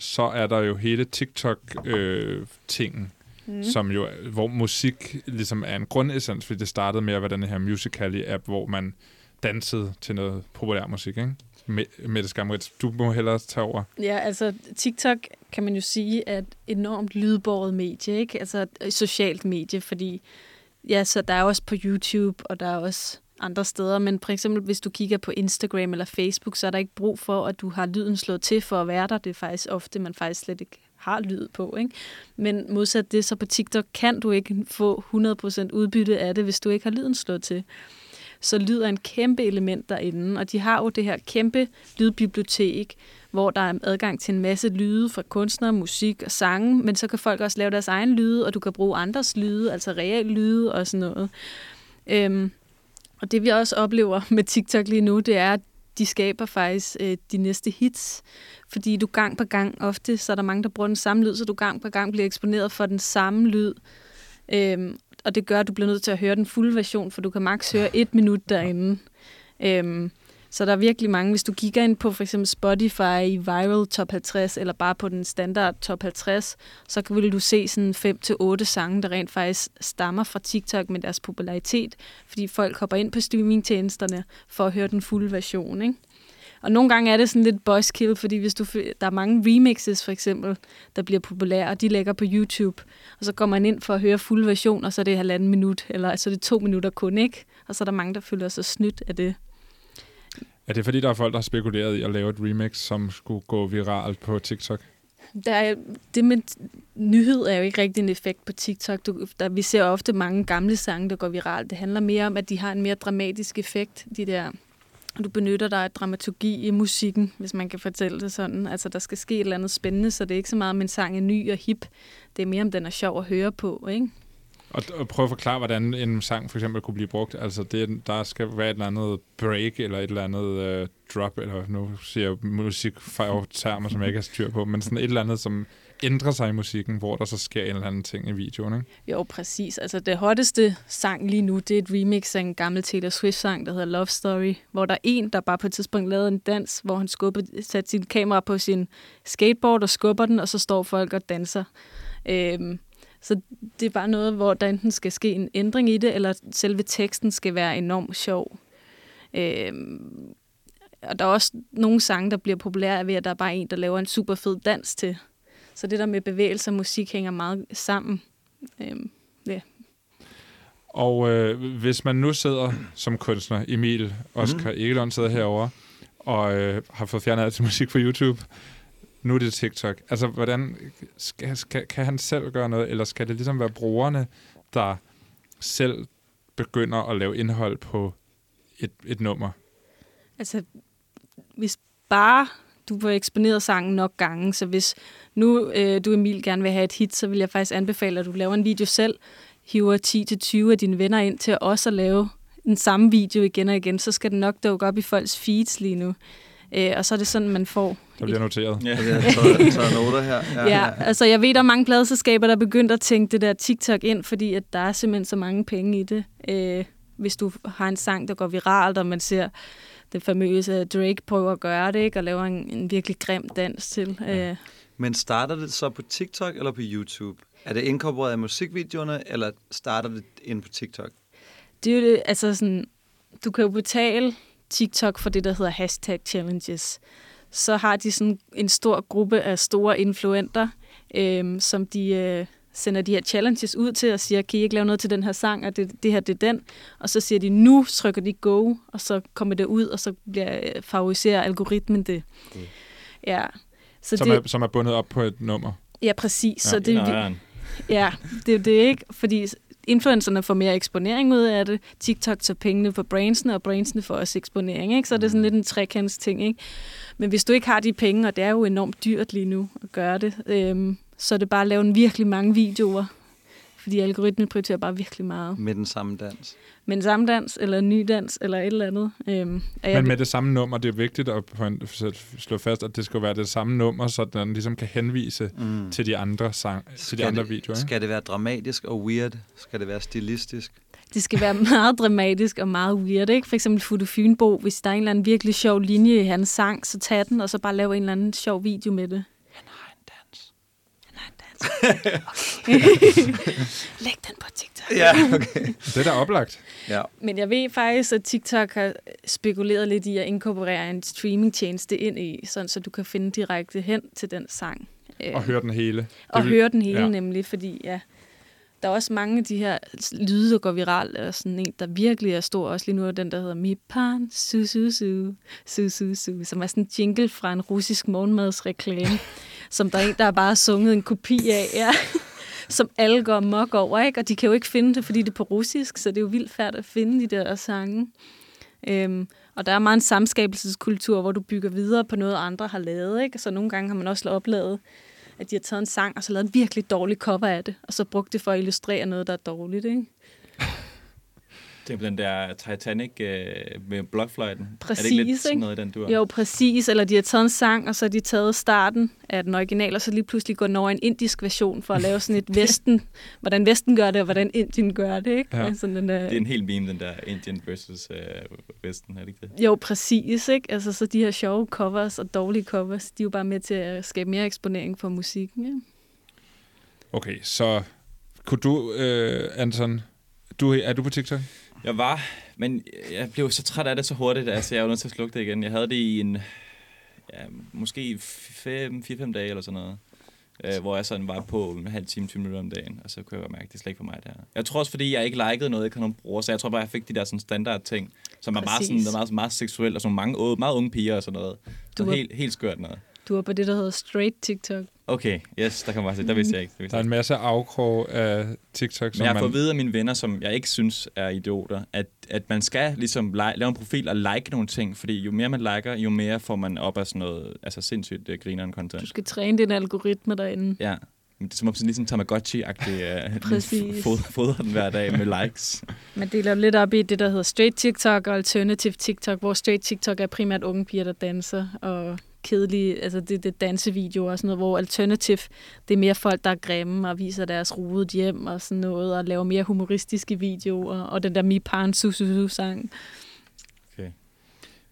Så er der jo hele TikTok-tingen, mm. som jo, hvor musik ligesom er en grundessens, fordi det startede med at være den her Musical.ly-app, hvor man dansede til noget populær musik, ikke? Me- Mette Skamrit, du må hellere tage over. Ja, altså TikTok kan man jo sige er et enormt lydbåret medie, ikke? Altså et socialt medie, fordi ja, så der er også på YouTube, og der er også andre steder, men for eksempel hvis du kigger på Instagram eller Facebook, så er der ikke brug for, at du har lyden slået til for at være der. Det er faktisk ofte, man faktisk slet ikke har lyd på, ikke? Men modsat det, så på TikTok kan du ikke få 100% udbytte af det, hvis du ikke har lyden slået til. Så lyd er en kæmpe element derinde, og de har jo det her kæmpe lydbibliotek, hvor der er adgang til en masse lyde fra kunstnere, musik og sange, men så kan folk også lave deres egen lyde, og du kan bruge andres lyde, altså real lyde og sådan noget. Øhm, og det vi også oplever med TikTok lige nu, det er, at de skaber faktisk øh, de næste hits, fordi du gang på gang, ofte så er der mange, der bruger den samme lyd, så du gang på gang bliver eksponeret for den samme lyd. Øhm, og det gør, at du bliver nødt til at høre den fulde version, for du kan maks høre et minut derinde. Øhm, så der er virkelig mange. Hvis du kigger ind på for eksempel Spotify i Viral Top 50, eller bare på den standard Top 50, så vil du se sådan 5-8 sange, der rent faktisk stammer fra TikTok med deres popularitet, fordi folk hopper ind på streamingtjenesterne for at høre den fulde version, ikke? Og nogle gange er det sådan lidt buzzkill, fordi hvis du, der er mange remixes for eksempel, der bliver populære, og de lægger på YouTube, og så går man ind for at høre fuld version, og så er det halvanden minut, eller så er det to minutter kun, ikke? Og så er der mange, der føler sig snydt af det. Er det fordi, der er folk, der har spekuleret i at lave et remix, som skulle gå viralt på TikTok? Der er, det med nyhed er jo ikke rigtig en effekt på TikTok. Du, der, vi ser ofte mange gamle sange, der går viralt. Det handler mere om, at de har en mere dramatisk effekt, de der du benytter dig af dramaturgi i musikken, hvis man kan fortælle det sådan. Altså, der skal ske et eller andet spændende, så det er ikke så meget, om en sang er ny og hip. Det er mere, om den er sjov at høre på, ikke? Og, og prøve at forklare, hvordan en sang for eksempel kunne blive brugt. Altså, det, der skal være et eller andet break, eller et eller andet øh, drop, eller nu siger jeg musikfagtermer, som jeg ikke har styr på, men sådan et eller andet, som ændrer sig i musikken, hvor der så sker en eller anden ting i videoen, ikke? Jo, præcis. Altså, det hotteste sang lige nu, det er et remix af en gammel Taylor Swift-sang, der hedder Love Story, hvor der er en, der bare på et tidspunkt lavede en dans, hvor han skubber, satte sin kamera på sin skateboard og skubber den, og så står folk og danser. Øhm, så det er bare noget, hvor der enten skal ske en ændring i det, eller selve teksten skal være enormt sjov. Øhm, og der er også nogle sange, der bliver populære ved, at der er bare en, der laver en super fed dans til. Så det der med bevægelse og musik hænger meget sammen. Øhm, Og øh, hvis man nu sidder som kunstner, Emil Oscar mm. Egelund sidder herovre, og øh, har fået fjernet alt til musik fra YouTube, nu er det TikTok. Altså, hvordan skal, skal, kan han selv gøre noget, eller skal det ligesom være brugerne, der selv begynder at lave indhold på et, et nummer? Altså, hvis bare du får eksponeret sangen nok gange, så hvis nu øh, du, Emil, gerne vil have et hit, så vil jeg faktisk anbefale, at du laver en video selv, hiver 10-20 af dine venner ind til også at lave den samme video igen og igen, så skal den nok dukke op i folks feeds lige nu. Øh, og så er det sådan, man får... Der bliver noteret. Ja. Jeg tager, tager noter her. Ja, ja, altså jeg ved, der er mange pladeselskaber, der er begyndt at tænke det der TikTok ind, fordi at der er simpelthen så mange penge i det. Øh, hvis du har en sang, der går viralt, og man ser det famøse Drake prøver at gøre det, ikke? og laver en, en virkelig grim dans til. Øh, Men starter det så på TikTok eller på YouTube? Er det inkorporeret i musikvideoerne, eller starter det ind på TikTok? det er jo det, altså sådan, du kan jo betale TikTok for det, der hedder hashtag challenges. Så har de sådan en stor gruppe af store influenter, øhm, som de øh, sender de her challenges ud til og siger, kan I ikke lave noget til den her sang, og det, det her, det er den. Og så siger de, nu trykker de go, og så kommer det ud, og så bliver, øh, favoriserer algoritmen det. Mm. Ja. Så Som, det, er, som er bundet op på et nummer. ja, præcis. Ja, så det, Nå, det, ja. Ja, det er jo det ikke, fordi influencerne får mere eksponering ud af det. TikTok tager pengene for brandsene, og brandsene får også eksponering, ikke? Så er det sådan lidt en trekants ting, ikke? Men hvis du ikke har de penge, og det er jo enormt dyrt lige nu at gøre det, øhm, så er det bare at lave en virkelig mange videoer, fordi algoritmen prioriterer bare virkelig meget. Med den samme dans. Men en samme dans, eller en ny dans, eller et eller andet. Øhm, Men med det samme nummer, det er vigtigt at slå fast, at det skal være det samme nummer, så den ligesom kan henvise Mm. til de andre, sang, til de andre det, videoer. Ikke? Skal det være dramatisk og weird? Skal det være stilistisk? det skal være meget dramatisk og meget weird, ikke? For eksempel Futte Fynbo, hvis der er en eller anden virkelig sjov linje i hans sang, så tag den, og så bare lave en eller anden sjov video med det. Han har. [LAUGHS] Læg den på TikTok. Ja, okay. Det er da oplagt. Ja. Men jeg ved faktisk, at TikTok har spekuleret lidt i at inkorporere en streamingtjeneste ind i, sådan så du kan finde direkte hen til den sang. Og høre den hele. og vil- høre den hele ja. nemlig, fordi ja, der er også mange af de her lyde, der går viralt, og sådan en, der virkelig er stor, også lige nu er den, der hedder Mi Pan Su Su Su Su Su Su, som er sådan en jingle fra en russisk morgenmadsreklame, [LAUGHS] som der er en, der har bare sunget en kopi af, ja, [LAUGHS] som alle går mok over, ikke? og de kan jo ikke finde det, fordi det er på russisk, så det er jo vildt færdigt at finde de der sange. Øhm, og der er meget en samskabelseskultur, hvor du bygger videre på noget, andre har lavet. Ikke? Så nogle gange har man også oplevet, at de har taget en sang, og så lavet en virkelig dårlig cover af det, og så brugt det for at illustrere noget, der er dårligt. Ikke? Det er på den der Titanic øh, med blokfløjten. er det Præcis, ikke lidt sådan ikke? noget i den dur? Jo, præcis. Eller de har taget en sang, og så har de taget starten af den originale, og så lige pludselig går den over i en indisk version for at lave sådan et [LAUGHS] vesten, hvordan vesten gør det, og hvordan Indien gør det. Ikke? Ja. Altså, den, øh, Det er en helt meme, den der Indian versus øh, Vesten, er det ikke det? Jo, præcis. Ikke? Altså, så de her sjove covers og dårlige covers, de er jo bare med til at skabe mere eksponering for musikken. Ikke? Okay, så kunne du, øh, Anton, du, er du på TikTok? Jeg var, men jeg blev så træt af det så hurtigt, altså jeg var nødt til at slukke det igen. Jeg havde det i en, ja, måske 4-5 dage eller sådan noget. Øh, hvor jeg sådan var på en halv time, 20 minutter om dagen, og så kunne jeg godt mærke, at det er slet ikke for mig der. Jeg tror også, fordi jeg ikke likede noget, jeg ikke nogen bruger, så jeg tror bare, jeg fik de der sådan standard ting, som er meget, sådan, der er meget, meget seksuelt, og sådan mange, meget unge piger og sådan noget. Du Så var- helt, helt skørt noget. Du var på det, der hedder straight TikTok. Okay, yes, der kan man bare se. Der vidste jeg ikke. Der vidste Der er jeg en masse afkrog af TikTok, Men som jeg har man... fået at vide af mine venner, som jeg ikke synes er idioter, at, at man skal ligesom like, lave en profil og like nogle ting, fordi jo mere man liker, jo mere får man op af sådan noget altså sindssygt uh, grineren content. Du skal træne din algoritme derinde. Ja, men det er som om sådan ligesom Tamagotchi-agtig uh, fodrer den hver dag med [LAUGHS] likes. Man deler lidt op i det, der hedder straight TikTok og alternative TikTok, hvor straight TikTok er primært unge piger, der danser, og kedelige, altså det, det er dansevideoer og sådan noget, hvor alternative, det er mere folk, der er grimme og viser deres rodet hjem og sådan noget, og laver mere humoristiske videoer, og den der Mi Pan Su Su Su sang.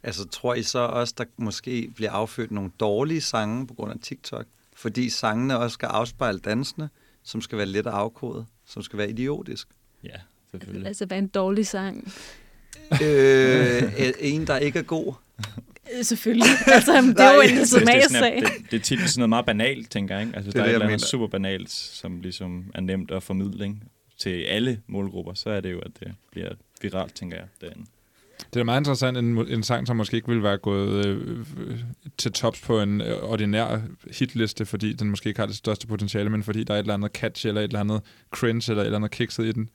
Altså, tror I så også, der måske bliver affødt nogle dårlige sange på grund af TikTok? Fordi sangene også skal afspejle dansene, som skal være let at afkode, som skal være idiotisk. Ja, selvfølgelig. Altså, hvad er en dårlig sang? øh, en, der ikke er god. Øh, Selvfølgelig. [LAUGHS] Altså, det er jo en [LAUGHS] er at [LAUGHS] det, det er tit sådan noget meget banalt, tænker jeg. Ikke? Altså, Det er der er det, et jeg eller andet super banalt, som ligesom er nemt at formidling til alle målgrupper, så er det jo, at det bliver viralt, tænker jeg, derinde. Det er meget interessant, en, en sang, som måske ikke ville være gået øh, øh, til tops på en øh, ordinær hitliste, fordi den måske ikke har det største potentiale, men fordi der er et eller andet catch, eller et eller andet cringe, eller et eller andet kikset i den,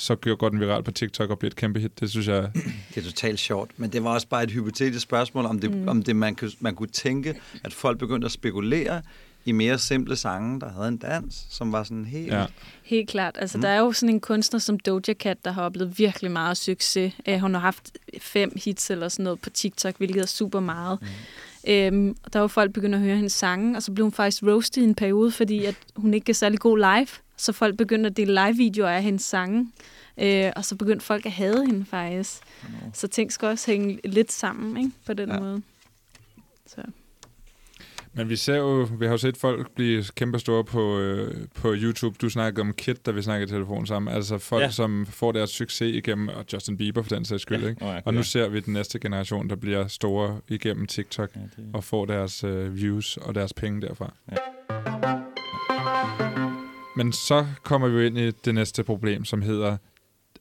så gør- går den viralt på TikTok og bliver et kæmpe hit. Det synes jeg... Det er totalt sjovt, men det var også bare et hypotetisk spørgsmål, om, det, mm. om det, man, kunne, man kunne tænke, at folk begyndte at spekulere i mere simple sange, der havde en dans, som var sådan helt... Ja. Helt klart. Altså, Mm. der er jo sådan en kunstner som Doja Cat, der har oplevet virkelig meget succes. Uh, hun har haft fem hits eller sådan noget på TikTok, hvilket er super meget. Mm. Øhm, og der var folk begyndt at høre hendes sange, og så blev hun faktisk roasted i en periode, fordi at hun ikke er særlig god live. Så folk begyndte at dele live-videoer af hendes sange. Øh, og så begyndte folk at hade hende faktisk. Så ting skal også hænge lidt sammen ikke? på den Ja. ja. måde. Så. Men vi ser jo, vi har jo set folk blive kæmpe store på, øh, på YouTube. Du snakkede om Kid, da vi snakkede i telefon sammen. Altså folk, ja. Ja. som får deres succes igennem, og Justin Bieber for den sags skyld, ikke? Nå, ja, Og nu ja. ser vi den næste generation, der bliver store igennem TikTok Ja, det, og får deres øh, views og deres penge derfra. Ja. Men så kommer vi jo ind i det næste problem, som hedder,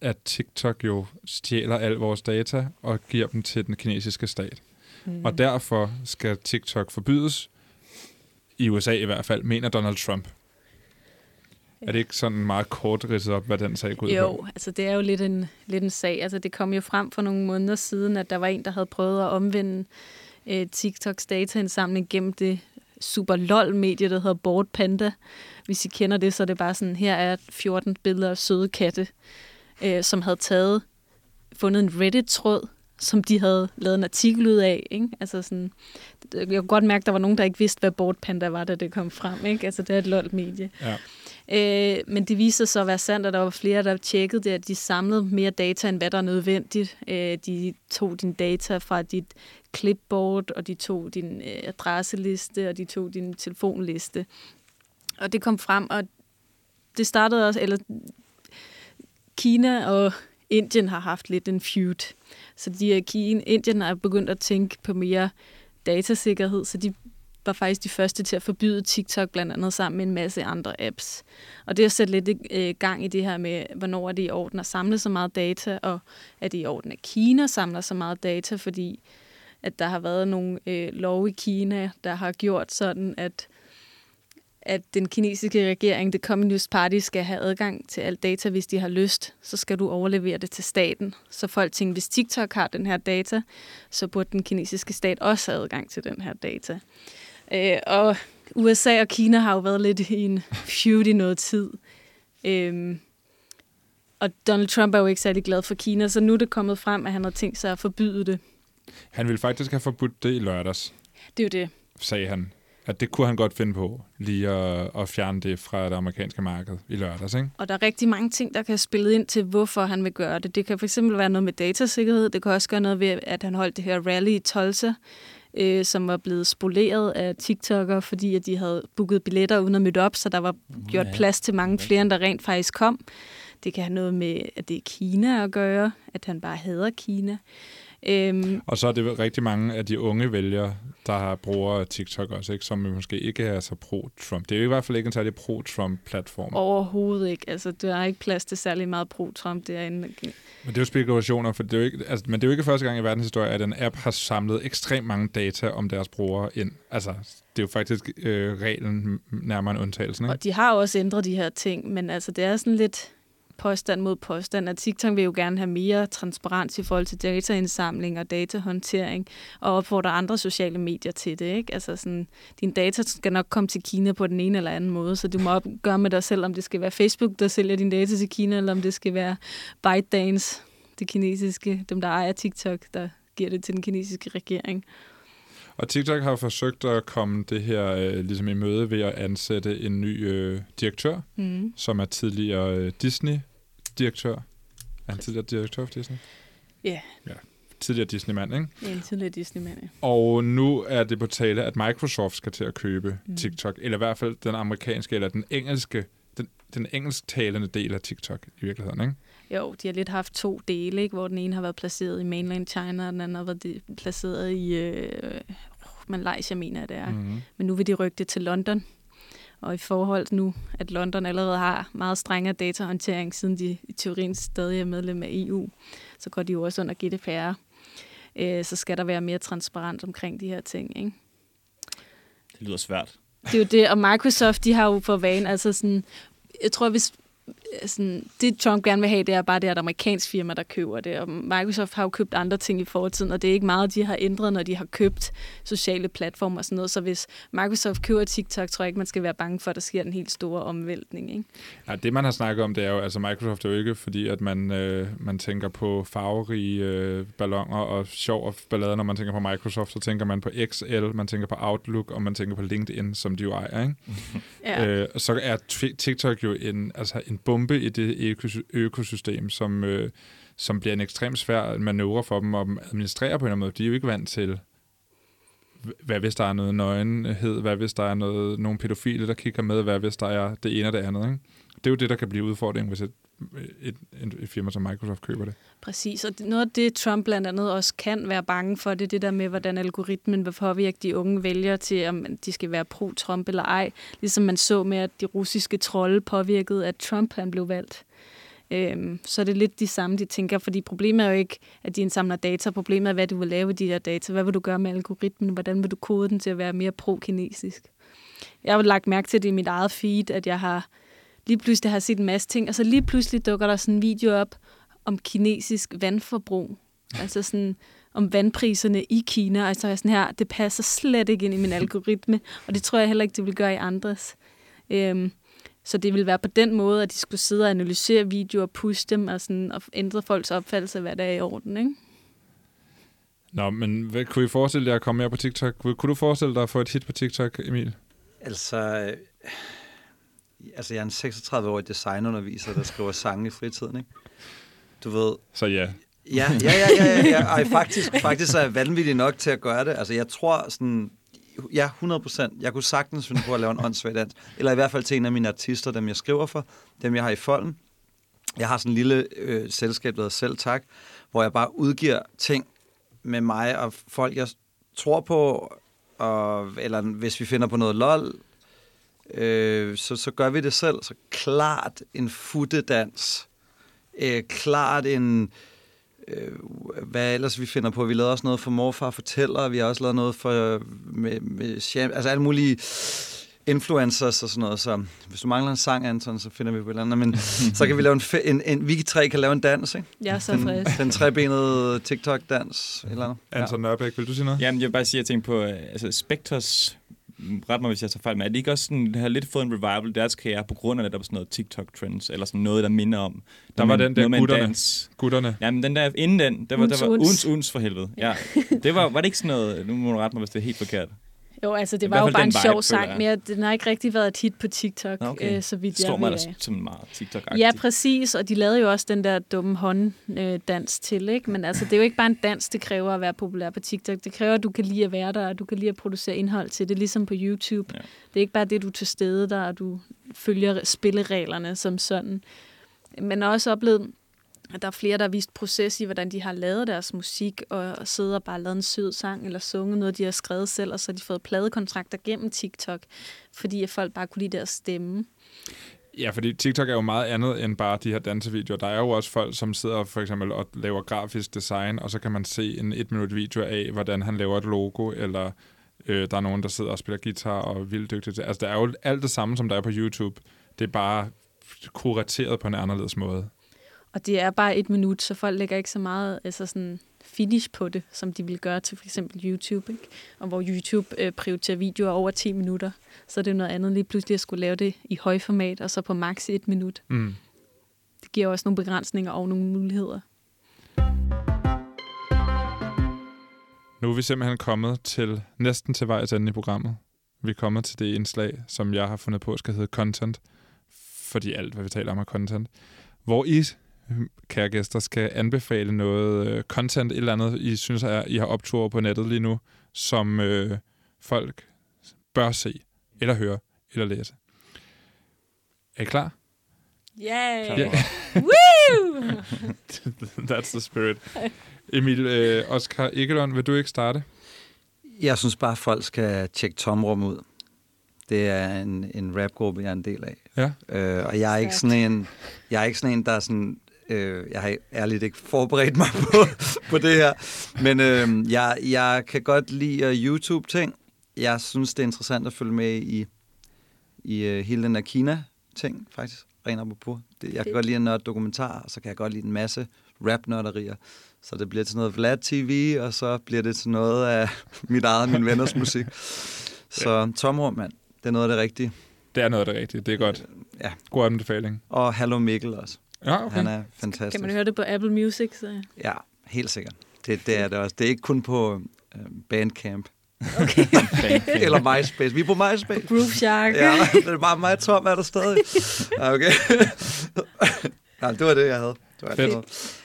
at TikTok jo stjæler al vores data og giver dem til den kinesiske stat. Mm. Og derfor skal TikTok forbydes, i USA i hvert fald, mener Donald Trump. Er det ikke sådan meget kort ridset op, hvad den sag går ud Jo, på? altså det er jo lidt en, lidt en sag. Altså det kom jo frem for nogle måneder siden, at der var en, der havde prøvet at omvende øh, TikToks dataindsamling gennem det super lol-medie, der hedder Bored Panda. Hvis I kender det, så er det bare sådan, her er 14 billeder af søde katte, øh, som havde taget, fundet en Reddit-tråd, som de havde lavet en artikel ud af. Ikke? Altså sådan, jeg kunne godt mærke, at der var nogen, der ikke vidste, hvad Bored Panda var, da det kom frem. Ikke? Altså det er et lol-medie. Ja. Øh, men det viste sig så at være sandt, at der var flere, der tjekkede det, at de samlede mere data, end hvad der er nødvendigt. Øh, de tog din data fra dit clipboard, og de tog din øh, adresseliste, og de tog din telefonliste. Og det kom frem, og det startede også, eller Kina og Indien har haft lidt en feud. Så de er Kina, Indien er begyndt at tænke på mere datasikkerhed, så de var faktisk de første til at forbyde TikTok blandt andet sammen med en masse andre apps. Og det har sat lidt øh, gang i det her med, hvornår er det i orden at samle så meget data, og er det i orden, at Kina samler så meget data, fordi at der har været nogle øh, lov i Kina, der har gjort sådan, at at den kinesiske regering, det Communist Party, skal have adgang til alt data, hvis de har lyst, så skal du overlevere det til staten. Så folk tænker, hvis TikTok har den her data, så burde den kinesiske stat også have adgang til den her data. Øh, og USA og Kina har jo været lidt i en feud i noget tid. Øhm, og Donald Trump er jo ikke særlig glad for Kina, så nu er det kommet frem, at han har tænkt sig at forbyde det. Han ville faktisk have forbudt det i lørdags, Det er jo det. sagde han. At det kunne han godt finde på, lige at, at fjerne det fra det amerikanske marked i lørdags, ikke? Og der er rigtig mange ting, der kan spille ind til, hvorfor han vil gøre det. Det kan fx være noget med datasikkerhed. Det kan også gøre noget ved, at han holdt det her rally i Tulsa, øh, som var blevet spoleret af TikTokere, fordi at de havde booket billetter uden at møde op, så der var gjort plads til mange flere, end der rent faktisk kom. Det kan have noget med, at det er Kina at gøre, at han bare hader Kina. Øhm, Og så er det rigtig mange af de unge vælgere, der har bruger TikTok også, ikke? som måske ikke er så pro-Trump. Det er jo i hvert fald ikke en særlig pro-Trump-platform. overhovedet ikke. Altså, der er ikke plads til særlig meget pro-Trump derinde. Men det er jo spekulationer, for det er jo ikke, altså, men det er jo ikke første gang i verdenshistorien, at en app har samlet ekstremt mange data om deres brugere ind. Altså, det er jo faktisk øh, reglen nærmere en undtagelsen, ikke? Og de har også ændret de her ting, men altså, det er sådan lidt påstand mod påstand, at TikTok vil jo gerne have mere transparens i forhold til dataindsamling og datahåndtering, og opfordre andre sociale medier til det. Ikke? Altså sådan, din data skal nok komme til Kina på den ene eller anden måde, så du må opgøre med dig selv, om det skal være Facebook, der sælger din data til Kina, eller om det skal være ByteDance, det kinesiske, dem der ejer TikTok, der giver det til den kinesiske regering. Og TikTok har forsøgt at komme det her øh, ligesom i møde ved at ansætte en ny øh, direktør, Mm. som er tidligere øh, Disney-direktør. Er han tidligere direktør for Disney? Ja. ja. Tidligere Disney-mand, ikke? Er en tidligere Disney-mand, ja. Og nu er det på tale, at Microsoft skal til at købe Mm. TikTok, eller i hvert fald den amerikanske, eller den engelske, den, den engelsktalende del af TikTok i virkeligheden, ikke? Jo, de har lidt haft to dele, ikke? hvor den ene har været placeret i mainland China, og den anden har været placeret i øh, Malaysia, mener jeg det er. Mm. Mm-hmm. Men nu vil de rykke det til London. Og i forhold nu, at London allerede har meget strengere datahåndtering, siden de i teorien stadig er medlem af EU, så går de jo også under GDPR. Øh, så skal der være mere transparent omkring de her ting, ikke? Det lyder svært. Det er jo det, og Microsoft, de har jo for vane, altså sådan, jeg tror, hvis sådan, det Trump gerne vil have, det er bare det, at amerikansk firma, der køber det. Og Microsoft har jo købt andre ting i fortiden, og det er ikke meget, de har ændret, når de har købt sociale platformer og sådan noget. Så hvis Microsoft køber TikTok, tror jeg ikke, man skal være bange for, at der sker en helt stor omvæltning. Ikke? Ja, det man har snakket om, det er jo, altså Microsoft er jo ikke, fordi at man, øh, man tænker på farverige øh, ballonger og sjov og ballade, når man tænker på Microsoft, så tænker man på XL, man tænker på Outlook, og man tænker på LinkedIn, som de jo ejer, ikke? [LAUGHS] Ja. Øh, så er TikTok jo en, altså en bombe i det økosystem, som, øh, som bliver en ekstremt svær manøvre for dem at administrere på en eller anden måde. De er jo ikke vant til, hvad hvis der er noget nøgenhed, hvad hvis der er noget, nogle pædofile, der kigger med, hvad hvis der er det ene og det andet. Ikke? Det er jo det, der kan blive udfordringen, hvis et, et, et, et firma som Microsoft køber det. Præcis, og noget af det, Trump blandt andet også kan være bange for, det er det der med, hvordan algoritmen vil påvirke de unge vælgere til, om de skal være pro-Trump eller ej. Ligesom man så med, at de russiske trolde påvirkede, at Trump han blev valgt. Øhm, så er det lidt de samme, de tænker, fordi problemet er jo ikke, at de indsamler data. Problemet er, hvad du vil lave med de der data. Hvad vil du gøre med algoritmen? Hvordan vil du kode den til at være mere pro-kinesisk? Jeg har lagt mærke til det i mit eget feed, at jeg har lige pludselig har set en masse ting, og så lige pludselig dukker der sådan en video op om kinesisk vandforbrug. Altså sådan om vandpriserne i Kina. Altså sådan her, det passer slet ikke ind i min [LAUGHS] algoritme, og det tror jeg heller ikke, det vil gøre i andres. Øhm, så det vil være på den måde, at de skulle sidde og analysere videoer og pushe dem og, sådan, og ændre folks opfattelse af, hvad der er i orden, ikke? Nå, men hvad, kunne I forestille jer at komme mere på TikTok? Kunne du forestille dig at få et hit på TikTok, Emil? Altså, øh, altså jeg er en 36-årig designunderviser, der skriver sange i fritiden, ikke? Du ved... Så ja. Ja, ja, ja, ja, ja, ja. Ej, faktisk, faktisk er jeg vanvittig nok til at gøre det. Altså, jeg tror sådan, ja, 100 procent. Jeg kunne sagtens finde på at lave en åndssvag dans. Eller i hvert fald til en af mine artister, dem jeg skriver for, dem jeg har i folden. Jeg har sådan en lille øh, selskab, der hedder Selv Tak, hvor jeg bare udgiver ting med mig og folk, jeg tror på, og, eller hvis vi finder på noget lol, øh, så, så gør vi det selv. Så klart en futtedans. Øh, klart en øh, hvad ellers vi finder på. Vi lavede også noget for Morfar Fortæller, vi har også lavet noget for med, med Sham, altså alle mulige influencers og sådan noget, så hvis du mangler en sang, Anton, så finder vi på et eller andet, men så kan vi lave en, en, en vi tre kan lave en dans, ikke? Er så den, frisk. Den trebenede TikTok-dans, eller andet. Anton Nørbæk, vil du sige noget? Jamen, jeg vil bare sige, at jeg tænker på, øh, altså Spectres ret mig, hvis jeg tager fejl, men er det ikke også sådan, det har lidt fået en revival deres karriere på grund af netop sådan noget TikTok-trends, eller sådan noget, der minder om... Der var den der gutterne. Dans. gutterne. Jamen, den der, inden den, der var, der var uns, uns for helvede. Ja. [LAUGHS] Det var, var det ikke sådan noget, nu må du rette mig, hvis det er helt forkert. Jo, altså det var jo bare en sjov sang, men den har ikke rigtig været et hit på TikTok, okay. øh, så vidt jeg ved. Det som meget tiktok -agtigt. Ja, præcis, og de lavede jo også den der dumme hånddans til, ikke? Men altså, det er jo ikke bare en dans, det kræver at være populær på TikTok. Det kræver, at du kan lide at være der, og du kan lide at producere indhold til det, ligesom på YouTube. Ja. Det er ikke bare det, du er til stede der, og du følger spillereglerne som sådan. Men også oplevet, at der er flere, der har vist proces i, hvordan de har lavet deres musik, og sidder og bare lavet en sød sang, eller sunget noget, de har skrevet selv, og så har de fået pladekontrakter gennem TikTok, fordi at folk bare kunne lide deres stemme. Ja, fordi TikTok er jo meget andet end bare de her dansevideoer. Der er jo også folk, som sidder for eksempel og laver grafisk design, og så kan man se en et minut video af, hvordan han laver et logo, eller øh, der er nogen, der sidder og spiller guitar og er vildt dygtige. Altså, der er jo alt det samme, som der er på YouTube. Det er bare kurateret på en anderledes måde. Og det er bare et minut, så folk lægger ikke så meget altså sådan finish på det, som de vil gøre til for eksempel YouTube. Ikke? Og hvor YouTube øh, prioriterer videoer over 10 minutter, så er det noget andet lige pludselig at skulle lave det i højformat, og så på maks et minut. Mm. Det giver også nogle begrænsninger og nogle muligheder. Nu er vi simpelthen kommet til næsten til vejs ende i programmet. Vi er kommet til det indslag, som jeg har fundet på, skal hedde content. Fordi alt, hvad vi taler om, er content. Hvor I kære gæster, skal anbefale noget øh, content, et eller andet, I synes, at I har optur på nettet lige nu, som øh, folk bør se, eller høre, eller læse. Er I klar? Yeah! [LAUGHS] yeah. Woo! [LAUGHS] That's the spirit. Emil, øh, Oscar Egelund, vil du ikke starte? Jeg synes bare, at folk skal tjekke Tomrum ud. Det er en, en rapgruppe, jeg er en del af. Ja. Øh, og jeg er, ikke sådan en, jeg er ikke sådan en, der er sådan Øh, jeg har ærligt ikke forberedt mig [LAUGHS] på, på det her. Men øh, jeg, jeg kan godt lide YouTube-ting. Jeg synes, det er interessant at følge med i, i uh, hele den der Kina-ting, faktisk. ren apropos. Det, jeg kan godt lide at nørde dokumentar, og så kan jeg godt lide en masse rap-nørderier. Så det bliver til noget Vlad TV, og så bliver det til noget af [LAUGHS] mit eget og mine venners musik. [LAUGHS] Så Tomrum, mand, det er noget af det rigtige. Det er noget af det rigtige. Det er godt. Ja. God anbefaling. Og Hallo Mikkel også. Ja, okay. Han er fantastisk. Kan man høre det på Apple Music? Så... Ja, helt sikkert. Det, det er det også. Det er ikke kun på øh, Bandcamp. Okay. [LAUGHS] Eller MySpace. Vi er på MySpace. Groove Shark. Ja, det er bare mig Tom er der stadig. Ja, [LAUGHS] okay. [LAUGHS] ja, det var det, jeg havde. Det var Fedt. alt.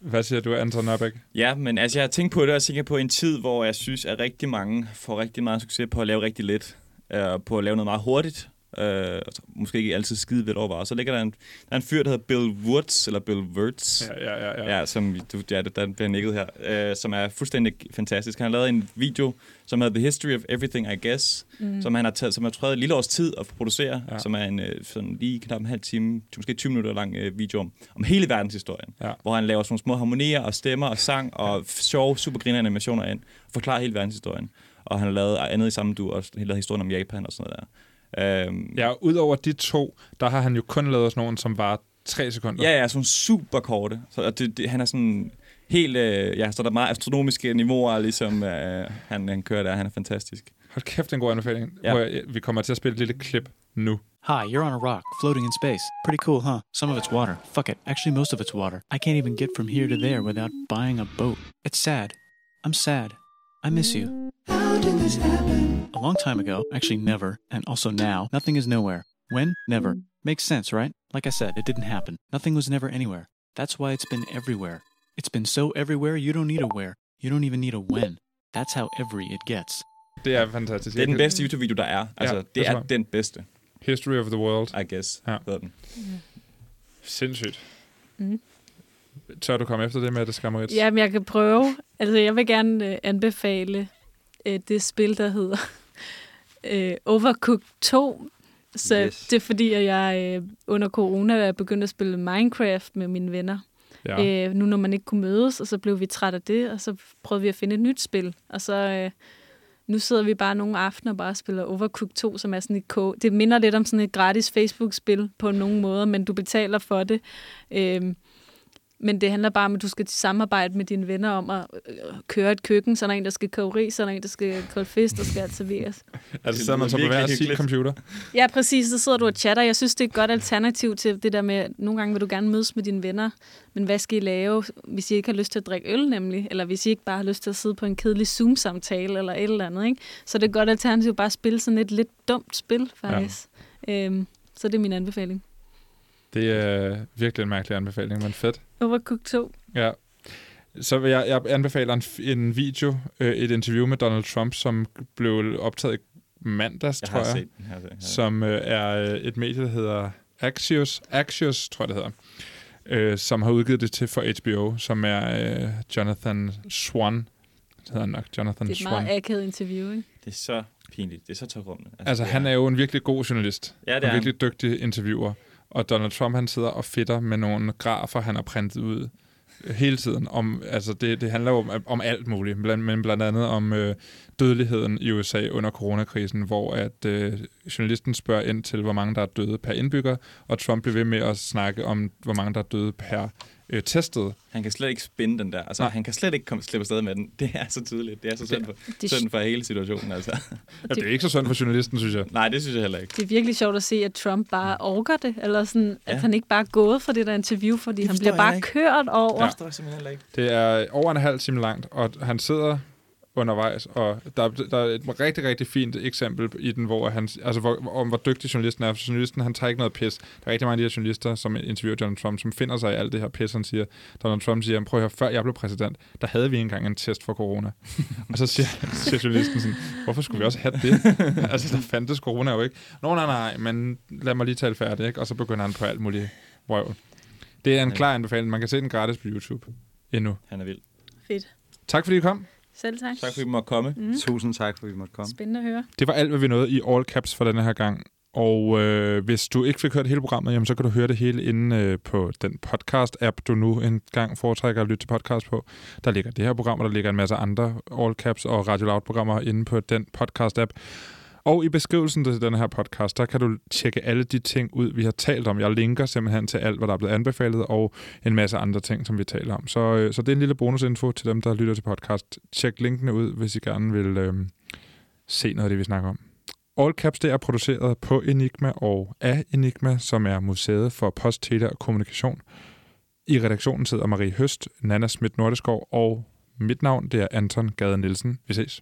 Hvad siger du, Anton Nørbæk? Ja, men altså jeg har tænkt på det, og tænker på en tid, hvor jeg synes, at rigtig mange får rigtig meget succes på at lave rigtig lidt. Øh, på at lave noget meget hurtigt. Øh, måske ikke altid skide vel overvejet. Så ligger der en, der er en fyr, der hedder Bill Woods, eller Bill Wurtz. Ja, ja, ja. Ja, som du, ja, der bliver nikket her, øh, som er fuldstændig fantastisk. Han har lavet en video, som hedder The History of Everything, I Guess, mm. som han har taget, som har taget et lille års tid at producere, Ja. ja. som er en øh, sådan lige knap en halv time, måske 20 minutter lang øh, video om, om hele verdenshistorien, Ja. hvor han laver sådan nogle små harmonier og stemmer og sang og sjove, super griner animationer ind, og forklarer hele verdenshistorien. Og han har lavet andet i samme du også hele historien om Japan og sådan noget der. Øhm, Ja, udover de to, der har han jo kun lavet sådan nogle, som var tre sekunder. Ja, ja, sådan super korte. Så og det, det, han er sådan helt, øh, ja, så der er meget astronomiske niveauer, ligesom øh, han, han kører der. Han er fantastisk. Hold kæft, det en god anbefaling. Ja. Ja. Vi kommer til at spille et lille klip nu. Hi, you're on a rock, floating in space. Pretty cool, huh? Some of it's water. Fuck it. Actually, most of it's water. I can't even get from here to there without buying a boat. It's sad. I'm sad. I miss you. How did this happen? A long time ago, actually never, and also now, nothing is nowhere. When? Never. Makes sense, right? Like I said, it didn't happen. Nothing was never anywhere. That's why it's been everywhere. It's been so everywhere you don't need a where. You don't even need a when. That's how every it gets. Det er fantastisk. Det er den bedste YouTube-video, der er. Altså, Ja, ja, det det tror er jeg. den bedste, History of the World. I guess. Ja. Ja. Hedder den. Sindssygt. Mm. Tør du komme efter det med det skammerits? Jamen, jeg kan prøve. Altså, jeg vil gerne øh, anbefale øh, det spil, der hedder [LAUGHS] øh, Overcooked 2. Så Yes. det er fordi, at jeg øh, under corona er begyndt at spille Minecraft med mine venner. Ja. Øh, nu når man ikke kunne mødes, og så blev vi træt af det, og så prøvede vi at finde et nyt spil. Og så øh, nu sidder vi bare nogle aftener og bare spiller Overcooked 2, som er sådan et ko- Det minder lidt om sådan et gratis Facebook-spil på nogle måder, men du betaler for det. Øh, men det handler bare om, at du skal samarbejde med dine venner om at øh, køre et køkken. Så er der en, der skal koge ris, så er der en, der skal koge fisk, der skal serveres. [LAUGHS] altså, sidder man så på hver sin computer? Ja, præcis. Så sidder du og chatter. Jeg synes, det er et godt alternativ til det der med, at nogle gange vil du gerne mødes med dine venner, men hvad skal I lave, hvis I ikke har lyst til at drikke øl nemlig? Eller hvis I ikke bare har lyst til at sidde på en kedelig Zoom-samtale eller et eller andet, ikke? Så det er et godt alternativ bare at spille sådan et lidt dumt spil, faktisk. Ja. Øhm, så det er min anbefaling. Det er virkelig en mærkelig anbefaling, men fedt. Overcooked 2. Ja. Så vil jeg, jeg anbefaler en, en video, øh, et interview med Donald Trump, som blev optaget mandags, Jeg tror har jeg. set den her. her. som øh, er øh, et medie, der hedder Axios, Axios tror jeg, det hedder, øh, som har udgivet det til for HBO, som er øh, Jonathan Swan. Det hedder han nok, Jonathan Det er et Swan. meget akavet interview, ikke? Det er så pinligt. Det er så tårrummende. Altså, han er jo en virkelig god journalist. Ja, det og er virkelig dygtig interviewer. Og Donald Trump, han sidder og fitter med nogle grafer, han har printet ud hele tiden. Om, altså det, det handler jo om, om alt muligt, blandt, men blandt andet om øh, dødeligheden i USA under coronakrisen, hvor at øh, journalisten spørger ind til, hvor mange der er døde per indbygger, og Trump bliver ved med at snakke om, hvor mange der er døde per øh, testet. Han kan slet ikke spinde den der. Altså, Nej. han kan slet ikke komme, slippe afsted med den. Det er så tydeligt. Det er så synd for, Det, synd for hele situationen, altså. Ja, det er ikke så sundt for journalisten, synes jeg. Nej, det synes jeg heller ikke. det er virkelig sjovt at se, at Trump bare orker det, eller sådan, ja. Ja. at han ikke bare er gået for det der interview, fordi Det han bliver bare ikke. kørt over. Ja. Det er over en halv time langt, og han sidder undervejs, og der, der er et rigtig, rigtig fint eksempel i den, hvor han, altså hvor, om hvor dygtig journalisten er. For journalisten, han tager ikke noget pis. Der er rigtig mange af de her journalister, som interviewer Donald Trump, som finder sig i alt det her pis, han siger. Donald Trump siger, prøv at høre, før jeg blev præsident, der havde vi engang en test for corona. [LAUGHS] og så siger, siger journalisten sådan, hvorfor skulle vi også have det? [LAUGHS] altså, der fandtes corona jo ikke. Nå, nej, nej, men lad mig lige tale færdigt, ikke? Og så begynder han på alt muligt røv. Det er en klar anbefaling. Man kan se den gratis på YouTube endnu. Han er vild. Fedt. Tak fordi I kom. Selv tak. Tak fordi vi måtte komme. Mm. Tusind tak, for at vi måtte komme. Spændende at høre. Det var alt, hvad vi nåede i All Caps for denne her gang. Og øh, hvis du ikke fik hørt hele programmet, jamen, så kan du høre det hele inde øh, på den podcast-app, du nu engang foretrækker at lytte til podcast på. Der ligger det her program, og der ligger en masse andre All Caps og Radio Loud-programmer inde på den podcast-app. Og i beskrivelsen til den her podcast, der kan du tjekke alle de ting ud, vi har talt om. Jeg linker simpelthen til alt, hvad der er blevet anbefalet, og en masse andre ting, som vi taler om. Så, øh, så det er en lille bonusinfo til dem, der lytter til podcast. Tjek linkene ud, hvis I gerne vil øh, se noget af det, vi snakker om. All Caps det er produceret på Enigma og af Enigma, som er museet for post, tele og kommunikation. I redaktionen sidder Marie Høst, Nana Schmidt Nordeskov og mit navn det er Anton Gade Nielsen. Vi ses.